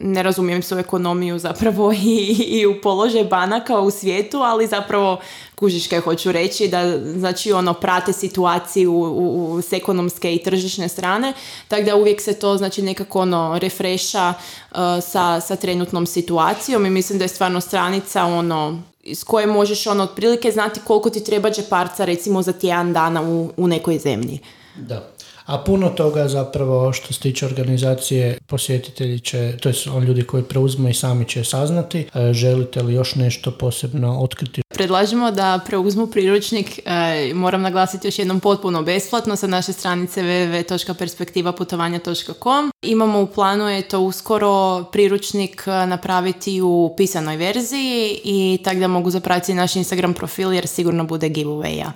ne razumijem se u ekonomiju zapravo i, i u položaj banaka u svijetu, ali zapravo kužiš kaj hoću reći, da znači ono prate situaciju u, u, s ekonomske i tržišne strane, tako da uvijek se to znači nekako ono refreša uh, sa, sa trenutnom situacijom i mislim da je stvarno stranica ono s koje možeš ono otprilike znati koliko ti treba džeparca recimo za tjedan dana u, u nekoj zemlji. Da. A puno toga zapravo što se tiče organizacije posjetitelji će, to je ljudi koji preuzmu i sami će saznati. E, želite li još nešto posebno otkriti? Predlažemo da preuzmu priručnik, e, moram naglasiti još jednom potpuno besplatno sa naše stranice www.perspektivaputovanja.com. Imamo u planu je to uskoro priručnik e, napraviti u pisanoj verziji i tako da mogu zapratiti naš Instagram profil jer sigurno bude giveaway-a.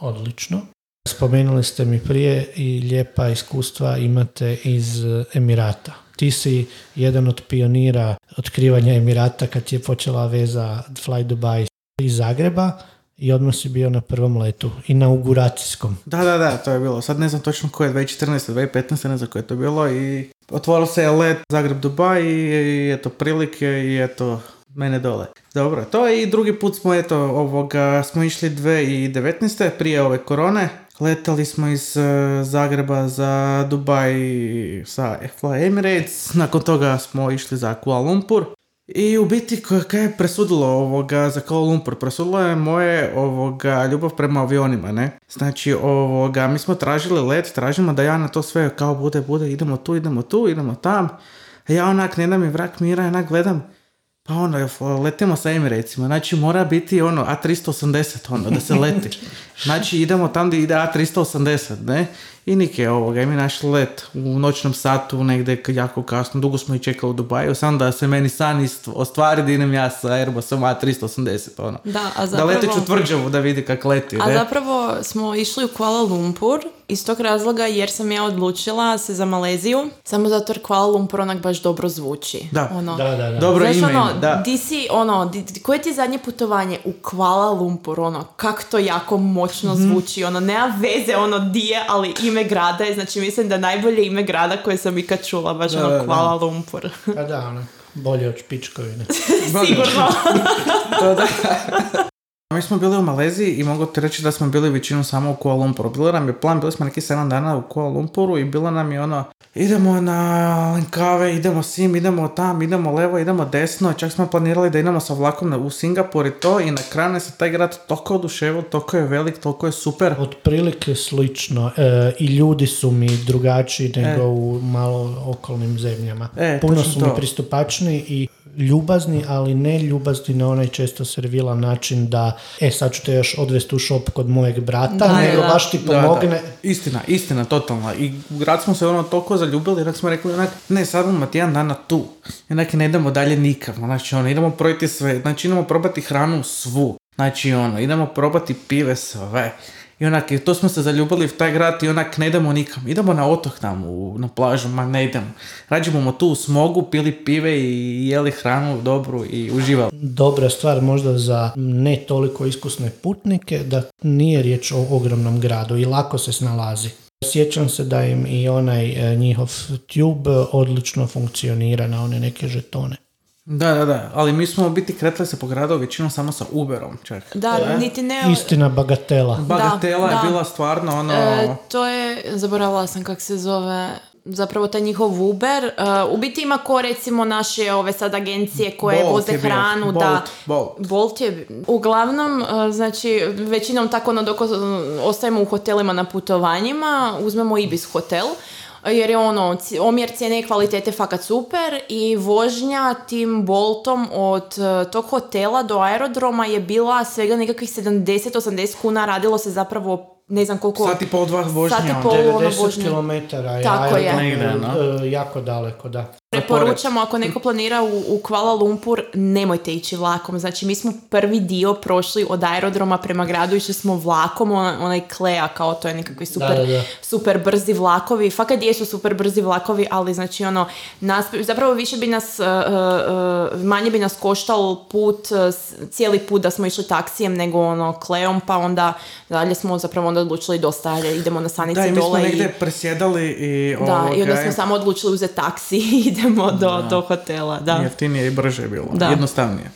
Odlično. Spomenuli ste mi prije i lijepa iskustva imate iz Emirata. Ti si jedan od pionira otkrivanja Emirata kad je počela veza Fly Dubai iz Zagreba i odmah si bio na prvom letu, inauguracijskom. Da, da, da, to je bilo. Sad ne znam točno koje, 2014. 2015. ne znam koje je to bilo i otvorilo se let Zagreb Dubai i eto prilike i eto mene dole. Dobro, to je i drugi put smo eto ovoga, smo išli 2019. prije ove korone Letali smo iz e, Zagreba za Dubaj sa Fly Emirates, nakon toga smo išli za Kuala Lumpur. I u biti kaj je presudilo ovoga za Kuala Lumpur? Presudilo je moje ovoga ljubav prema avionima, ne? Znači ovoga, mi smo tražili let, tražimo da ja na to sve kao bude, bude, idemo tu, idemo tu, idemo tam. A ja onak ne da mi vrak mira, onak gledam, pa ono, letimo sa Emiratesima, znači mora biti ono A380, ono, da se leti. Znači idemo tam gdje ide A380, ne? I Nike ovoga, i mi našli let u noćnom satu, negdje jako kasno, dugo smo i čekali u Dubaju, sam da se meni san ostvari da idem ja sa Airbusom A380, ono. Da, a Da leti zapravo- ću tvrđavu da vidi kak leti, A ne? zapravo smo išli u Kuala Lumpur iz tog razloga jer sam ja odlučila se za Maleziju, samo zato jer Kuala Lumpur onak baš dobro zvuči. Da. Ono, Da, da, da. Dobro Znaš, ime ono, ima, da. di si, ono, di, di- koje ti je zadnje putovanje u Kuala Lumpur, ono, kak to jako moćno Mhm. zvuči, ono, nema veze, ono, di je, ali ime grada je, znači mislim da najbolje ime grada koje sam ikad čula, baš Da, ono, da, da. Kuala Lumpur. Pa da, ono, bolje od špičkovine. Sigurno. To da. Mi smo bili u Maleziji i mogu ti reći da smo bili većinu samo u Kuala Lumpuru. Bilo nam je plan, bili smo neki 7 dana u Kuala Lumpuru i bilo nam je ono, idemo na Langkawi, idemo sim, idemo tam, idemo levo, idemo desno. Čak smo planirali da idemo sa vlakom u Singapur i to i na kraju je taj grad toliko oduševio, toliko je velik, toliko je super. Otprilike slično. E, I ljudi su mi drugačiji nego u malo okolnim zemljama. E, Puno su to. mi pristupačni i ljubazni, ali ne ljubazni na onaj često servilan način da e sad ću te još odvesti u šop kod mojeg brata, Da, nego da. baš ti Da, da. pomogne. Istina, istina, totalna. I grad smo se ono toliko zaljubili, onak smo rekli, onak, ne, sad imamo tjedan dana tu. I onak ne idemo dalje nikam. Znači, ono, idemo projiti sve. Znači, idemo probati hranu svu. Znači, ono, idemo probati pive sve. I onak, to smo se zaljubili u taj grad i onak ne idemo nikam. Idemo na otok tamo, na plažu, ma ne idemo. Rađe bomo tu u smogu, pili pive i jeli hranu dobru i uživali. Dobra stvar možda za ne toliko iskusne putnike da nije riječ o ogromnom gradu i lako se snalazi. Sjećam se da im i onaj e, njihov tube odlično funkcionira na one neke žetone. Da, da, da. Ali mi smo u biti kretali se po gradu većinom samo sa Uberom, čak. Da, niti ne... Istina bagatela. Bagatela Da, je da. bila stvarno ono... E, to je, zaboravila sam kak se zove, zapravo taj njihov Uber. E, u biti ima ko recimo naše ove sad agencije koje Bolt voze hranu. Bolt, da, Bolt. Bolt je, uglavnom, e, znači, većinom tako ono dok ostajemo u hotelima na putovanjima, uzmemo Ibis hotel, jer je ono, omjer cijene i kvalitete fakat super i vožnja tim Boltom od e, tog hotela do aerodroma je bila svega nekakvih 70-80 kuna, radilo se zapravo ne znam koliko... Sat i pol, dva vožnje, Sat i ono. pol, ono, 90 vožnje. km je Tako je. no. e, jako daleko, da. Preporučamo ako neko planira u, u Kuala Lumpur, nemojte ići vlakom. Znači mi smo prvi dio prošli od aerodroma prema gradu, išli smo vlakom, ona- onaj Klea kao to je nekakvi super, Da, da, da. super brzi vlakovi. Fakat jesu super brzi vlakovi, ali znači ono, nas, zapravo više bi nas, uh, uh, uh, manje bi nas koštalo put, uh, cijeli put da smo išli taksijem nego ono Kleom, pa onda dalje smo zapravo onda odlučili dosta, ajde, idemo na stanice Da, i mi smo dole i... negdje presjedali i... Da, i onda ovoga, smo samo odlučili uzeti taksi i idemo do, do hotela, da. Jeftinije i brže je bilo. Da. Jednostavnije.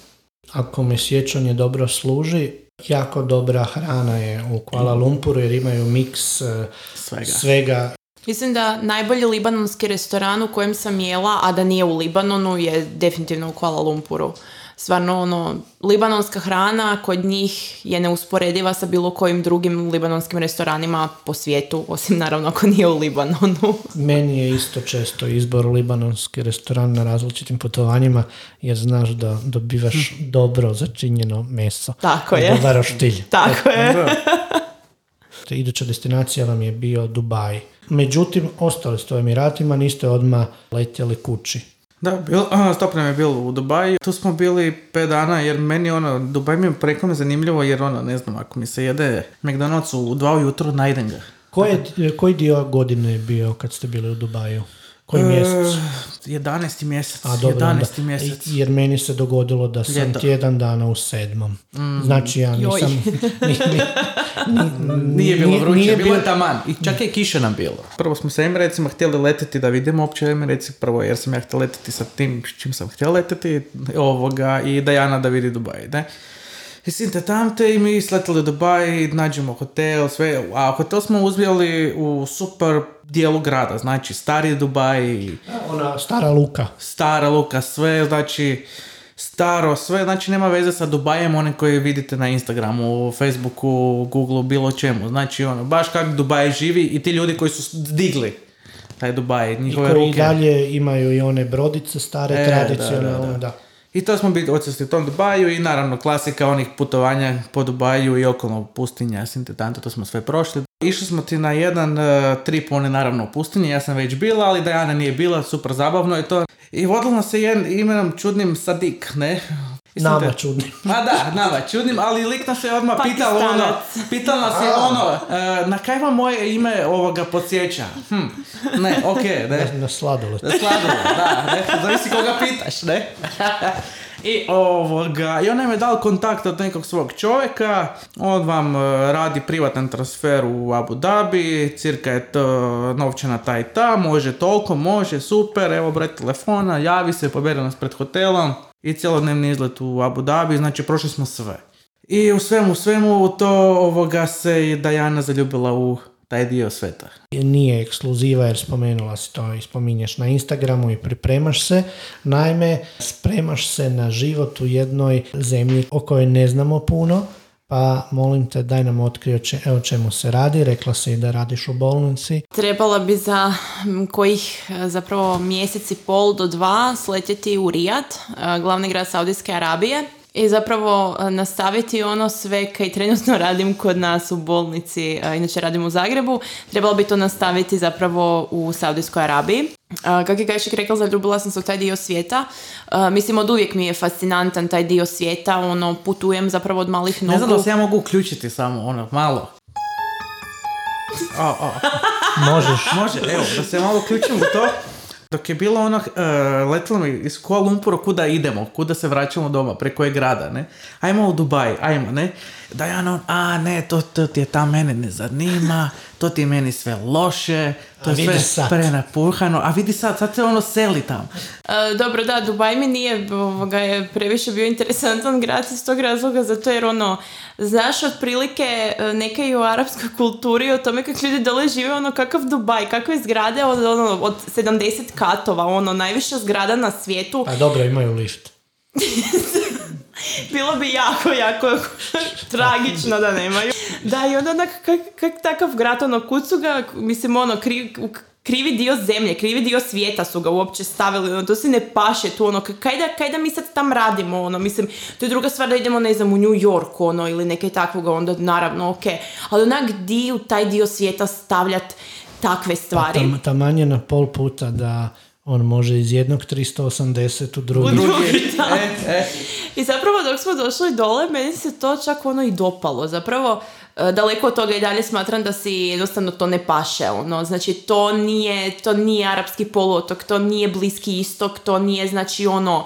Ako me sjećanje dobro služi, jako dobra hrana je u Kuala Lumpuru jer imaju miks e, Svega. svega. Mislim da najbolji libanonski restoran u kojem sam jela, a da nije u Libanonu, je definitivno u Kuala Lumpuru. Stvarno, ono, libanonska hrana kod njih je neusporediva sa bilo kojim drugim libanonskim restoranima po svijetu, osim naravno ako nije u Libanonu. Meni je isto često izbor libanonski restoran na različitim putovanjima jer znaš da dobivaš dobro začinjeno meso. Tako je. Dobar roštilj. Tako je. Da. Te Iduća destinacija vam je bio Dubaj. Međutim, ostali ste u Emiratima, niste odmah letjeli kući. Da, bil, aha, stop nam je bilo u Dubaju. Tu smo bili pet dana jer meni ono, Dubaj mi je preko zanimljivo jer ono, ne znam, ako mi se jede McDonald's u dva ujutro, najdem ga. Koji, koji dio godine je bio kad ste bili u Dubaju? Koji mjesec? E, 11. mjesec. A dobro, 11. onda. mjesec. Jer meni se dogodilo da sam Ljeto. tjedan dana u sedmom. Znači ja nisam... ni- ni- Nije bilo Nije- vruće, nije bilo je taman. I čak je i kiša nam bilo. Prvo smo sa Emiratesima htjeli letiti da vidimo uopće Emirates prvo, jer sam ja htio letiti sa tim s čim sam htio letiti ovoga, i Dajana da vidi Dubaj, ne? I sinte tamte i mi sletili u Dubaj, nađemo hotel, sve, a hotel smo uzeli u super dijelu grada, znači stari Dubaj, Ona stara luka. stara luka, sve, znači staro, sve, znači nema veze sa Dubajem, one koje vidite na Instagramu, Facebooku, Googleu, bilo čemu. Znači ono, baš kako Dubaj živi i ti ljudi koji su digli taj Dubaj, I njihove koji ruke. dalje imaju i one brodice stare, E, tradicionalne. da, da, Da, da. I to smo bili odsjesti u tom Dubaju i naravno klasika onih putovanja po Dubaju i okolo pustinja, sintetanta, to smo sve prošli. Išli smo ti na jedan uh, trip, on je naravno u pustinji, ja sam već bila, ali Dajana nije bila, super zabavno je to. I vodilo se jedan imenom čudnim Sadik, ne? Nama čudnim. Ma da, nama čudnim, ali lik nas je odmah pitao ono, pitao nas je ono, e, na kaj vam moje ime ovoga podsjeća? Hm, ne, okej, ne. Na sladoled. Na sladoled, da, ne, zavisi koga pitaš, ne. I ovoga, i on nam je dao kontakt od nekog svog čovjeka, on vam e, radi privatan transfer u Abu Dhabi, cirka je to novčana taj ta, može toliko, može, super, evo broj telefona, javi se, poberi nas pred hotelom i cjelodnevni izlet u Abu Dhabi, znači prošli smo sve. I u svemu, svemu to ovoga se i Dajana zaljubila u taj dio sveta. Nije ekskluziva jer spomenula si to i spominješ na Instagramu i pripremaš se. Naime, spremaš se na život u jednoj zemlji o kojoj ne znamo puno, pa molim te daj nam otkrio o čemu se radi. Rekla si da radiš u bolnici. Trebala bi za kojih zapravo mjeseci pol do dva sletjeti u Rijad, glavni grad Saudijske Arabije i zapravo e, nastaviti ono sve kaj trenutno radim kod nas u bolnici, e, inače radim u Zagrebu, trebalo bi to nastaviti zapravo u Saudijskoj Arabiji. E, kako je Gajšek rekla, zaljubila sam se u taj dio svijeta. Mislim, od uvijek mi je fascinantan taj dio svijeta, ono, putujem zapravo od malih nogu. Ne znam da se ja mogu uključiti samo, ono, malo. O, o. Možeš. Može, evo, da se malo uključim u to. Dok je bilo ono, uh, letilo mi iz Kuala Lumpura kuda idemo, kuda se vraćamo doma, preko je grada, ne? Ajmo u Dubaj, ajmo, ne? Da ja a ne, to, to ti je tam mene ne zanima, to ti je meni sve loše, to je sve sad. prenapuhano, a vidi sad, sad se ono seli tam. E, dobro, da, Dubaj mi nije ovoga, je previše bio interesantan grad iz tog razloga, zato jer ono, znaš otprilike e, neke i u arapskoj kulturi o tome kako ljudi dole žive, ono kakav Dubaj, kakve zgrade od, ono, od 70 katova, ono, najviša zgrada na svijetu. A dobro, imaju lift. Bilo bi jako, jako tragično da nemaju. Da, i onda onak, kak, kak takav grad, ono, kud su ga, mislim, ono, kri, krivi dio zemlje, krivi dio svijeta su ga uopće stavili, ono, to se ne paše tu, ono, kaj da, kaj da mi sad tam radimo, ono, mislim, to je druga stvar da idemo, ne znam, u New York, ono, ili neke takvoga, onda naravno, ok, ali onak di u taj dio svijeta stavljat takve stvari. Pa tam, taman je na pol puta da on može iz jednog 380 u drugi. U drugi, e, e. I zapravo dok smo došli dole, meni se to čak ono i dopalo. Zapravo, e, daleko od toga i dalje smatram da si jednostavno to ne paše. Ono. Znači, to nije, to nije arapski poluotok, to nije bliski istok, to nije, znači, ono,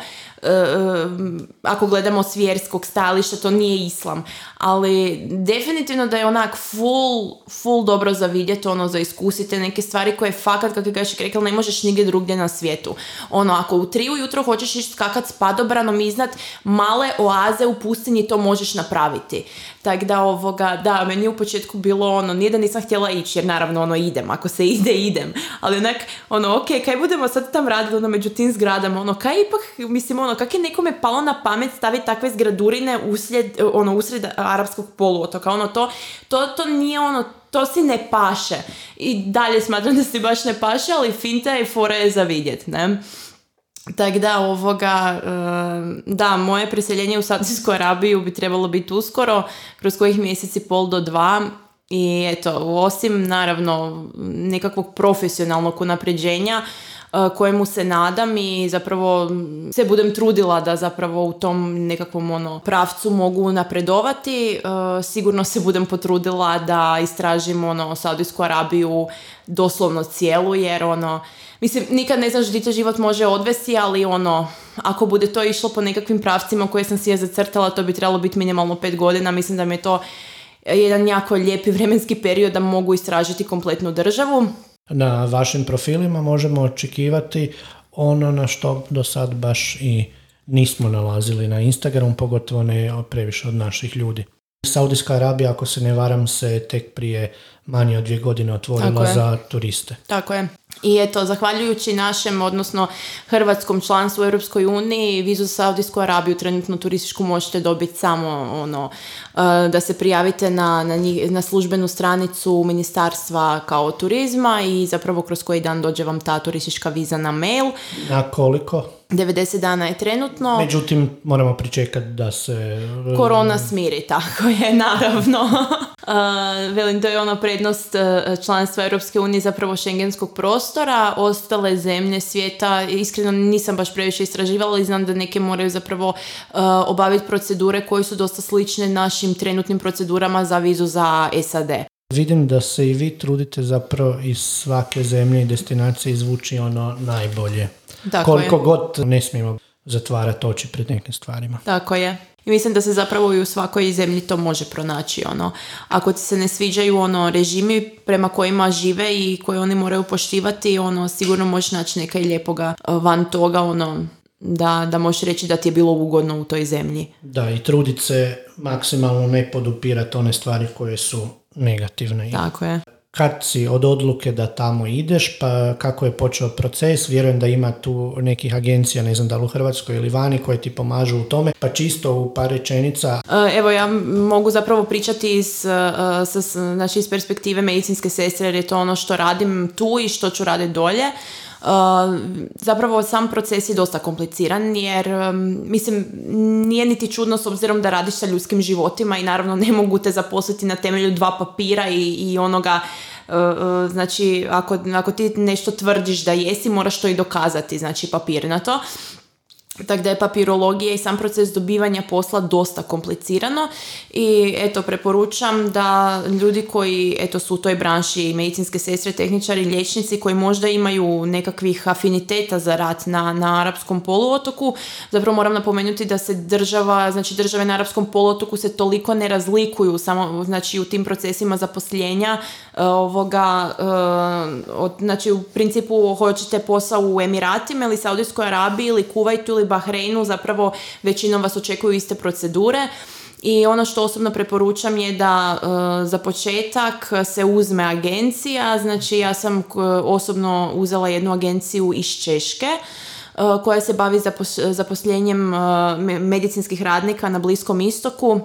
ako gledamo s vjerskog stajališta, to nije islam. Ali definitivno da je onak full, full dobro za vidjeti, ono, za iskusiti neke stvari koje fakat, kako je Gašik rekla, ne možeš nigdje drugdje na svijetu. Ono, ako u tri ujutro hoćeš ići skakat s padobranom iznad male oaze u pustinji, to možeš napraviti. Tako da ovoga, da, meni je u početku bilo ono, nije da nisam htjela ići, jer naravno ono idem, ako se ide, idem. Ali onak, ono, ok, kaj budemo sad tam radili ono, među tim zgradama, ono, kaj ipak, mislim, ono, kak je nekome palo na pamet staviti takve zgradurine uslijed, ono, usred arapskog poluotoka, ono, to, to, to nije ono, to si ne paše. I dalje smatram da si baš ne paše, ali finta je fora je za vidjet, ne? Tako da, ovoga, da, moje preseljenje u Saudijsku Arabiju bi trebalo biti uskoro, kroz kojih mjeseci pol do dva. I eto, osim naravno nekakvog profesionalnog unapređenja, kojemu se nadam i zapravo se budem trudila da zapravo u tom nekakvom ono pravcu mogu napredovati. Sigurno se budem potrudila da istražim ono Saudijsku Arabiju doslovno cijelu jer ono Mislim, nikad ne znaš gdje te život može odvesti, ali ono, ako bude to išlo po nekakvim pravcima koje sam si je zacrtala, to bi trebalo biti minimalno pet godina. Mislim da mi je to jedan jako lijepi vremenski period da mogu istražiti kompletnu državu. Na vašim profilima možemo očekivati ono na što do sad baš i nismo nalazili na Instagramu, pogotovo ne previše od naših ljudi. Saudijska Arabija, ako se ne varam, se tek prije manje od dvije godine otvorila za turiste. Tako je. I eto, zahvaljujući našem, odnosno hrvatskom članstvu u Europskoj uniji, vizu za Saudijsku Arabiju trenutno turističku možete dobiti samo ono, e, da se prijavite na, na, na službenu stranicu ministarstva kao turizma i zapravo kroz koji dan dođe vam ta turistička viza na mail. Na koliko? 90 dana je trenutno. Međutim, moramo pričekati da se... e, Korona smiri, tako je, naravno. Uh, velim, to je ona prednost uh, članstva Europske unije, zapravo šengenskog prostora. Ostale zemlje svijeta, iskreno nisam baš previše istraživala, ali znam da neke moraju zapravo obaviti procedure koje su dosta slične našim trenutnim procedurama za vizu za SAD. Vidim da se i vi trudite zapravo iz svake zemlje i destinacije izvući ono najbolje. Tako Koliko je. god ne smijemo zatvarati oči pred nekim stvarima. Tako je. I mislim da se zapravo i u svakoj zemlji to može pronaći. Ono. Ako ti se ne sviđaju ono režimi prema kojima žive i koje oni moraju poštivati, ono, sigurno možeš naći neka i lijepoga e, van toga, ono, da, da možeš reći da ti je bilo ugodno u toj zemlji. Da, i trudit se maksimalno ne podupirati one stvari koje su negativne. Tako je. Kad si od odluke da tamo ideš, pa kako je počeo proces, vjerujem da ima tu nekih agencija, ne znam da li u Hrvatskoj ili vani, koje ti pomažu u tome, pa čisto u par rečenica, E, Evo, ja mogu zapravo pričati iz, e, znači iz perspektive medicinske sestre, jer je to ono što radim tu i što ću raditi dolje. E, zapravo sam proces je dosta kompliciran jer mislim nije niti čudno s obzirom da radiš sa ljudskim životima i naravno ne mogu te zaposliti na temelju dva papira i, i onoga e, e, znači ako, ako ti nešto tvrdiš da jesi moraš to i dokazati znači papirnato tako da je papirologija i sam proces dobivanja posla dosta komplicirano i eto preporučam da ljudi koji eto su u toj branši medicinske sestre, tehničari, liječnici koji možda imaju nekakvih afiniteta za rad na, na arapskom poluotoku, zapravo moram napomenuti da se država, znači države na arapskom poluotoku se toliko ne razlikuju samo znači u tim procesima zaposljenja e, ovoga e, od, znači u principu hoćete posao u Emiratima ili Saudijskoj Arabiji ili Kuvajtu ili Bahreinu zapravo većinom vas očekuju iste procedure. I ono što osobno preporučam je da e, za početak se uzme agencija, znači ja sam k- osobno uzela jednu agenciju iz Češke e, koja se bavi zapos- zaposljenjem e, me- medicinskih radnika na Bliskom istoku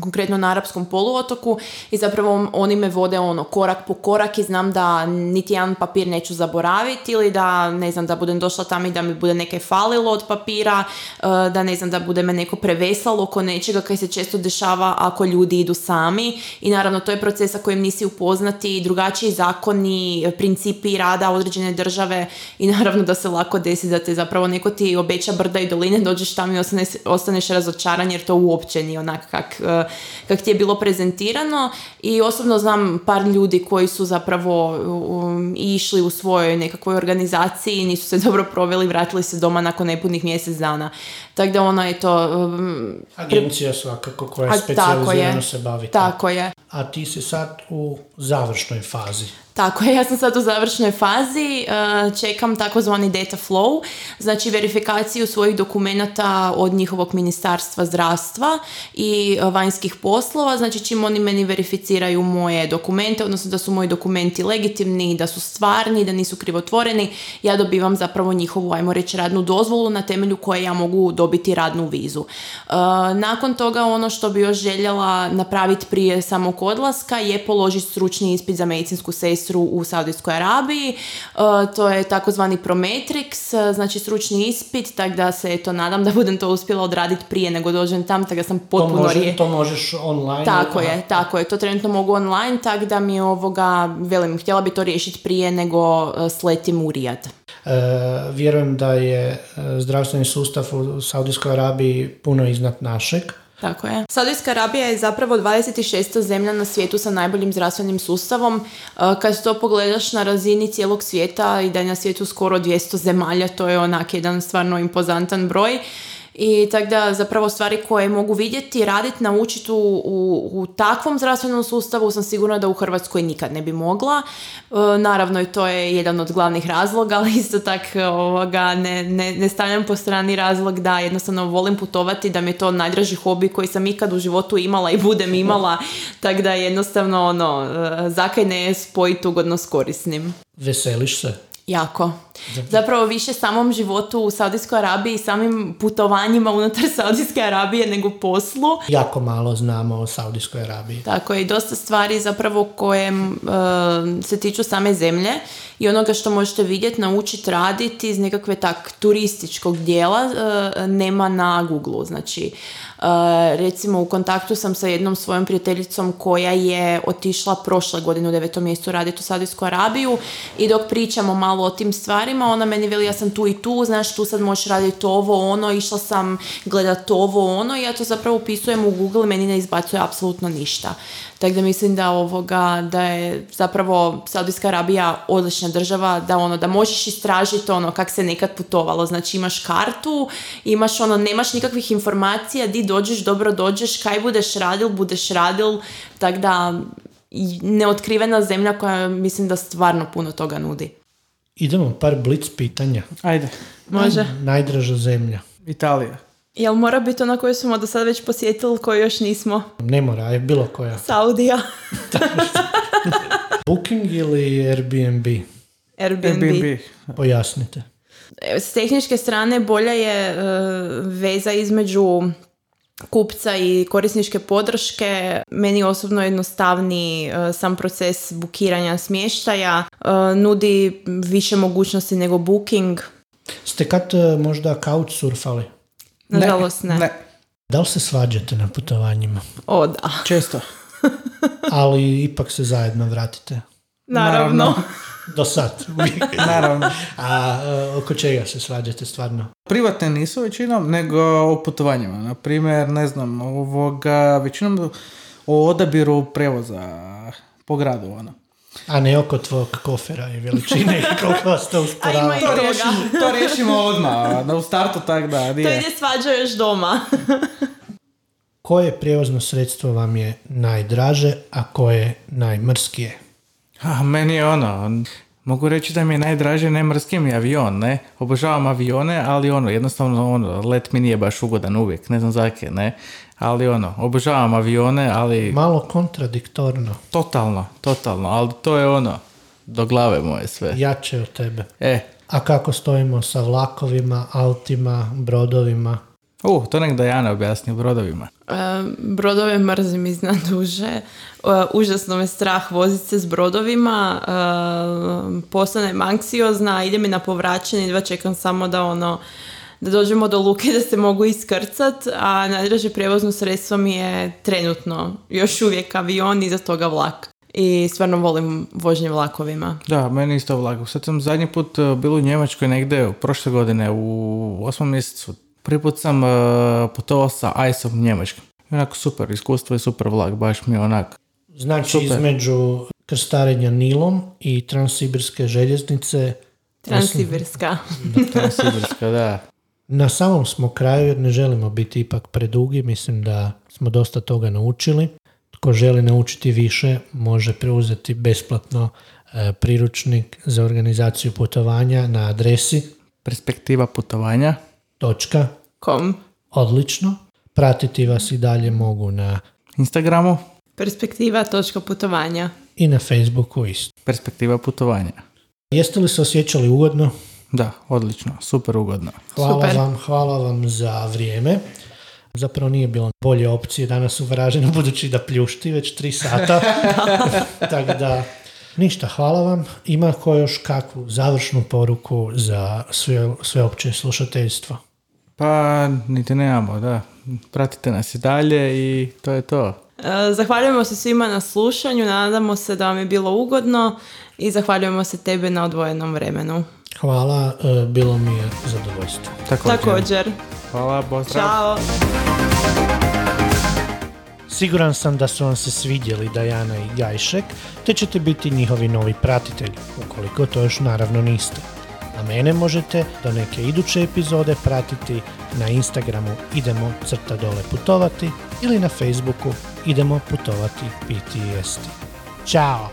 konkretno na arapskom poluotoku i zapravo oni me vode ono korak po korak i znam da niti jedan papir neću zaboraviti ili da ne znam da budem došla tamo i da mi bude neke falilo od papira, e, da ne znam da bude me neko preveslalo oko nečega kaj se često dešava ako ljudi idu sami. I naravno to je proces sa kojim nisi upoznati, drugačiji zakoni, principi rada određene države i naravno da se lako desi da te zapravo neko ti obeća brda i doline, dođeš tamo i ostaneš, ostaneš razočaran jer to uopće nije onak kak, e, kak ti je bilo prezentirano i osobno znam par ljudi koji su zapravo um, išli u svojoj nekakvoj organizaciji, nisu se dobro proveli, vratili se doma nakon nepunih mjesec dana. Tako da ono je to... um, agencija svakako koja je je, se bavi. tako je. A ti si sad u završnoj fazi. Tako je, ja sam sad u završnoj fazi, e, čekam takozvani data flow, znači verifikaciju svojih dokumenata od njihovog ministarstva zdravstva i e, vanjskih poslova, znači čim oni meni verificiraju moje dokumente, odnosno da su moji dokumenti legitimni, da su stvarni, da nisu krivotvoreni, ja dobivam zapravo njihovu, ajmo reći, radnu dozvolu na temelju koje ja mogu dobiti radnu vizu. E, nakon toga ono što bi još željela napraviti prije samog odlaska je položiti stručni ispit za medicinsku sestru u Saudijskoj Arabiji. E, to je takozvani Prometrix, e, znači stručni ispit, tako da se to nadam da budem to uspjela odraditi prije nego dođem tam, tako da sam To, potpuno može, rije- to možeš online. tako je, tako je. To trenutno mogu online, tako da mi ovoga, velim, htjela bi to riješiti prije nego e, sletim u Rijad. E, vjerujem da je zdravstveni sustav u Saudijskoj Arabiji puno iznad našeg. Tako je. Saudijska Arabija je zapravo 26. zemlja na svijetu sa najboljim zdravstvenim sustavom. E, Kad to pogledaš na razini cijelog svijeta i da je na svijetu skoro 200 zemalja, to je onak jedan stvarno impozantan broj. I tako da zapravo stvari koje mogu vidjeti, raditi, naučiti u, u, u takvom zdravstvenom sustavu sam sigurna da u Hrvatskoj nikad ne bi mogla. E, naravno i to je jedan od glavnih razloga, ali isto tak ovoga, ne, ne, ne stavljam po strani razlog da jednostavno volim putovati, da mi je to najdraži hobi koji sam ikad u životu imala i budem imala, tako da jednostavno ono, e, zakaj ne spojiti ugodno s korisnim. Veseliš se? Jako. Zapravo više samom životu u Saudijskoj Arabiji i samim putovanjima unutar Saudijske Arabije nego poslu. Jako malo znamo o Saudijskoj Arabiji. Tako je, i dosta stvari zapravo koje e, se tiču same zemlje i onoga što možete vidjeti, naučiti raditi iz nekakve tak turističkog dijela e, nema na Google. Znači, recimo u kontaktu sam sa jednom svojom prijateljicom koja je otišla prošle godine u devetom mjestu raditi u Saudijsku Arabiju i dok pričamo malo o tim stvarima, ona meni veli ja sam tu i tu, znaš tu sad možeš raditi ovo, ono, išla sam gledat ovo, ono i ja to zapravo upisujem u Google meni ne izbacuje apsolutno ništa. Tako da mislim da ovoga, da je zapravo Saudijska Arabija odlična država, da ono, da možeš istražiti ono kak se nekad putovalo. Znači imaš kartu, imaš ono, nemaš nikakvih informacija, di dođeš, dobro dođeš, kaj budeš radil, budeš radil, tako da neotkrivena zemlja koja mislim da stvarno puno toga nudi. Idemo par blic pitanja. Ajde. Može. Najdraža zemlja. Italija. Jel mora biti ona koju smo do sada već posjetili, koju još nismo? Ne mora, je bilo koja. Saudija. Booking ili Airbnb? Airbnb. Airbnb. Pojasnite. S tehničke strane bolja je e, veza između kupca i korisničke podrške. Meni osobno jednostavni e, sam proces bukiranja smještaja. E, nudi više mogućnosti nego booking. Ste kad možda couchsurfali? Nažalost ne. Ne, Da li se svađate na putovanjima? O da, često. Ali ipak se zajedno vratite. naravno. Do sad. Naravno. A e, oko čega se svađate stvarno? Privatne nisu većinom, nego o putovanjima. Na primjer, ne znam, ovoga, većinom o odabiru prevoza po gradu, ono. A ne oko tvog kofera i veličine i koliko vas to usporava. To toga. riješimo, to riješimo odmah, da u startu tak da, To nije. ide svađa još doma. Koje prijevozno sredstvo vam je najdraže, a koje najmrskije? A, meni je ono, mogu reći da mi je najdraže ne mrski mi avion, ne? Obožavam avione, ali ono, jednostavno ono, let mi nije baš ugodan uvijek, ne znam zake, ne? Ali ono, obožavam avione, ali Malo kontradiktorno. totalno, totalno, ali to je ono, do glave moje sve. Jače od tebe. E, A kako stojimo sa vlakovima, autima, brodovima? uh, to nek Dajana objasni u brodovima. E, brodove mrzim iznad duže. E, užasno me strah voziti se s brodovima. E, postanem anksiozna, ide mi na povraćanje, jedva čekam samo da ono da dođemo do luke da se mogu iskrcat, a najdraže prijevozno sredstvo mi je trenutno još uvijek avion i za toga vlak. I stvarno volim vožnje vlakovima. Da, meni isto vlak. Sad sam zadnji put uh, bio u Njemačkoj negdje prošle godine u osmom mjesecu. Prvi put sam uh, putovao sa ICE-om Njemačkom. I Onako super, iskustvo je super vlak, baš mi je onak. Znači Super. između krstarenja Nilom i transsibirske željeznice Transsibirska. Transsibirska, da. Na samom smo kraju jer ne želimo biti ipak predugi, mislim da smo dosta toga naučili. Tko želi naučiti više može preuzeti besplatno e, priručnik za organizaciju putovanja na adresi Perspektiva putovanja. točka Kom? odlično. Pratiti vas i dalje mogu na Instagramu. Perspektiva točka putovanja. i na Facebooku isto. Perspektiva putovanja. Jeste li se osjećali ugodno? Da, odlično, super ugodno. Hvala Super. vam, hvala vam za vrijeme. Zapravo nije bilo bolje opcije danas u Varaždinu, budući da pljušti već tri sata. Tako da, ništa, hvala vam. Ima ko još kakvu završnu poruku za sve, sveopće slušateljstvo? Pa, niti nemamo, da. Pratite nas i dalje i to je to. E, Zahvaljujemo se svima na slušanju, nadamo se da vam je bilo ugodno i zahvaljujemo se tebe na odvojenom vremenu. Hvala, e, bilo mi je zadovoljstvo. Također. Također. Hvala, pozdrav. Ćao. Siguran sam da su vam se svidjeli Dajana i Gajšek, te ćete biti njihovi novi pratitelji, ukoliko to još naravno niste. A mene možete do neke iduće epizode pratiti na Instagramu idemo crta dole putovati ili na Facebooku idemo putovati PTSD. Ćao!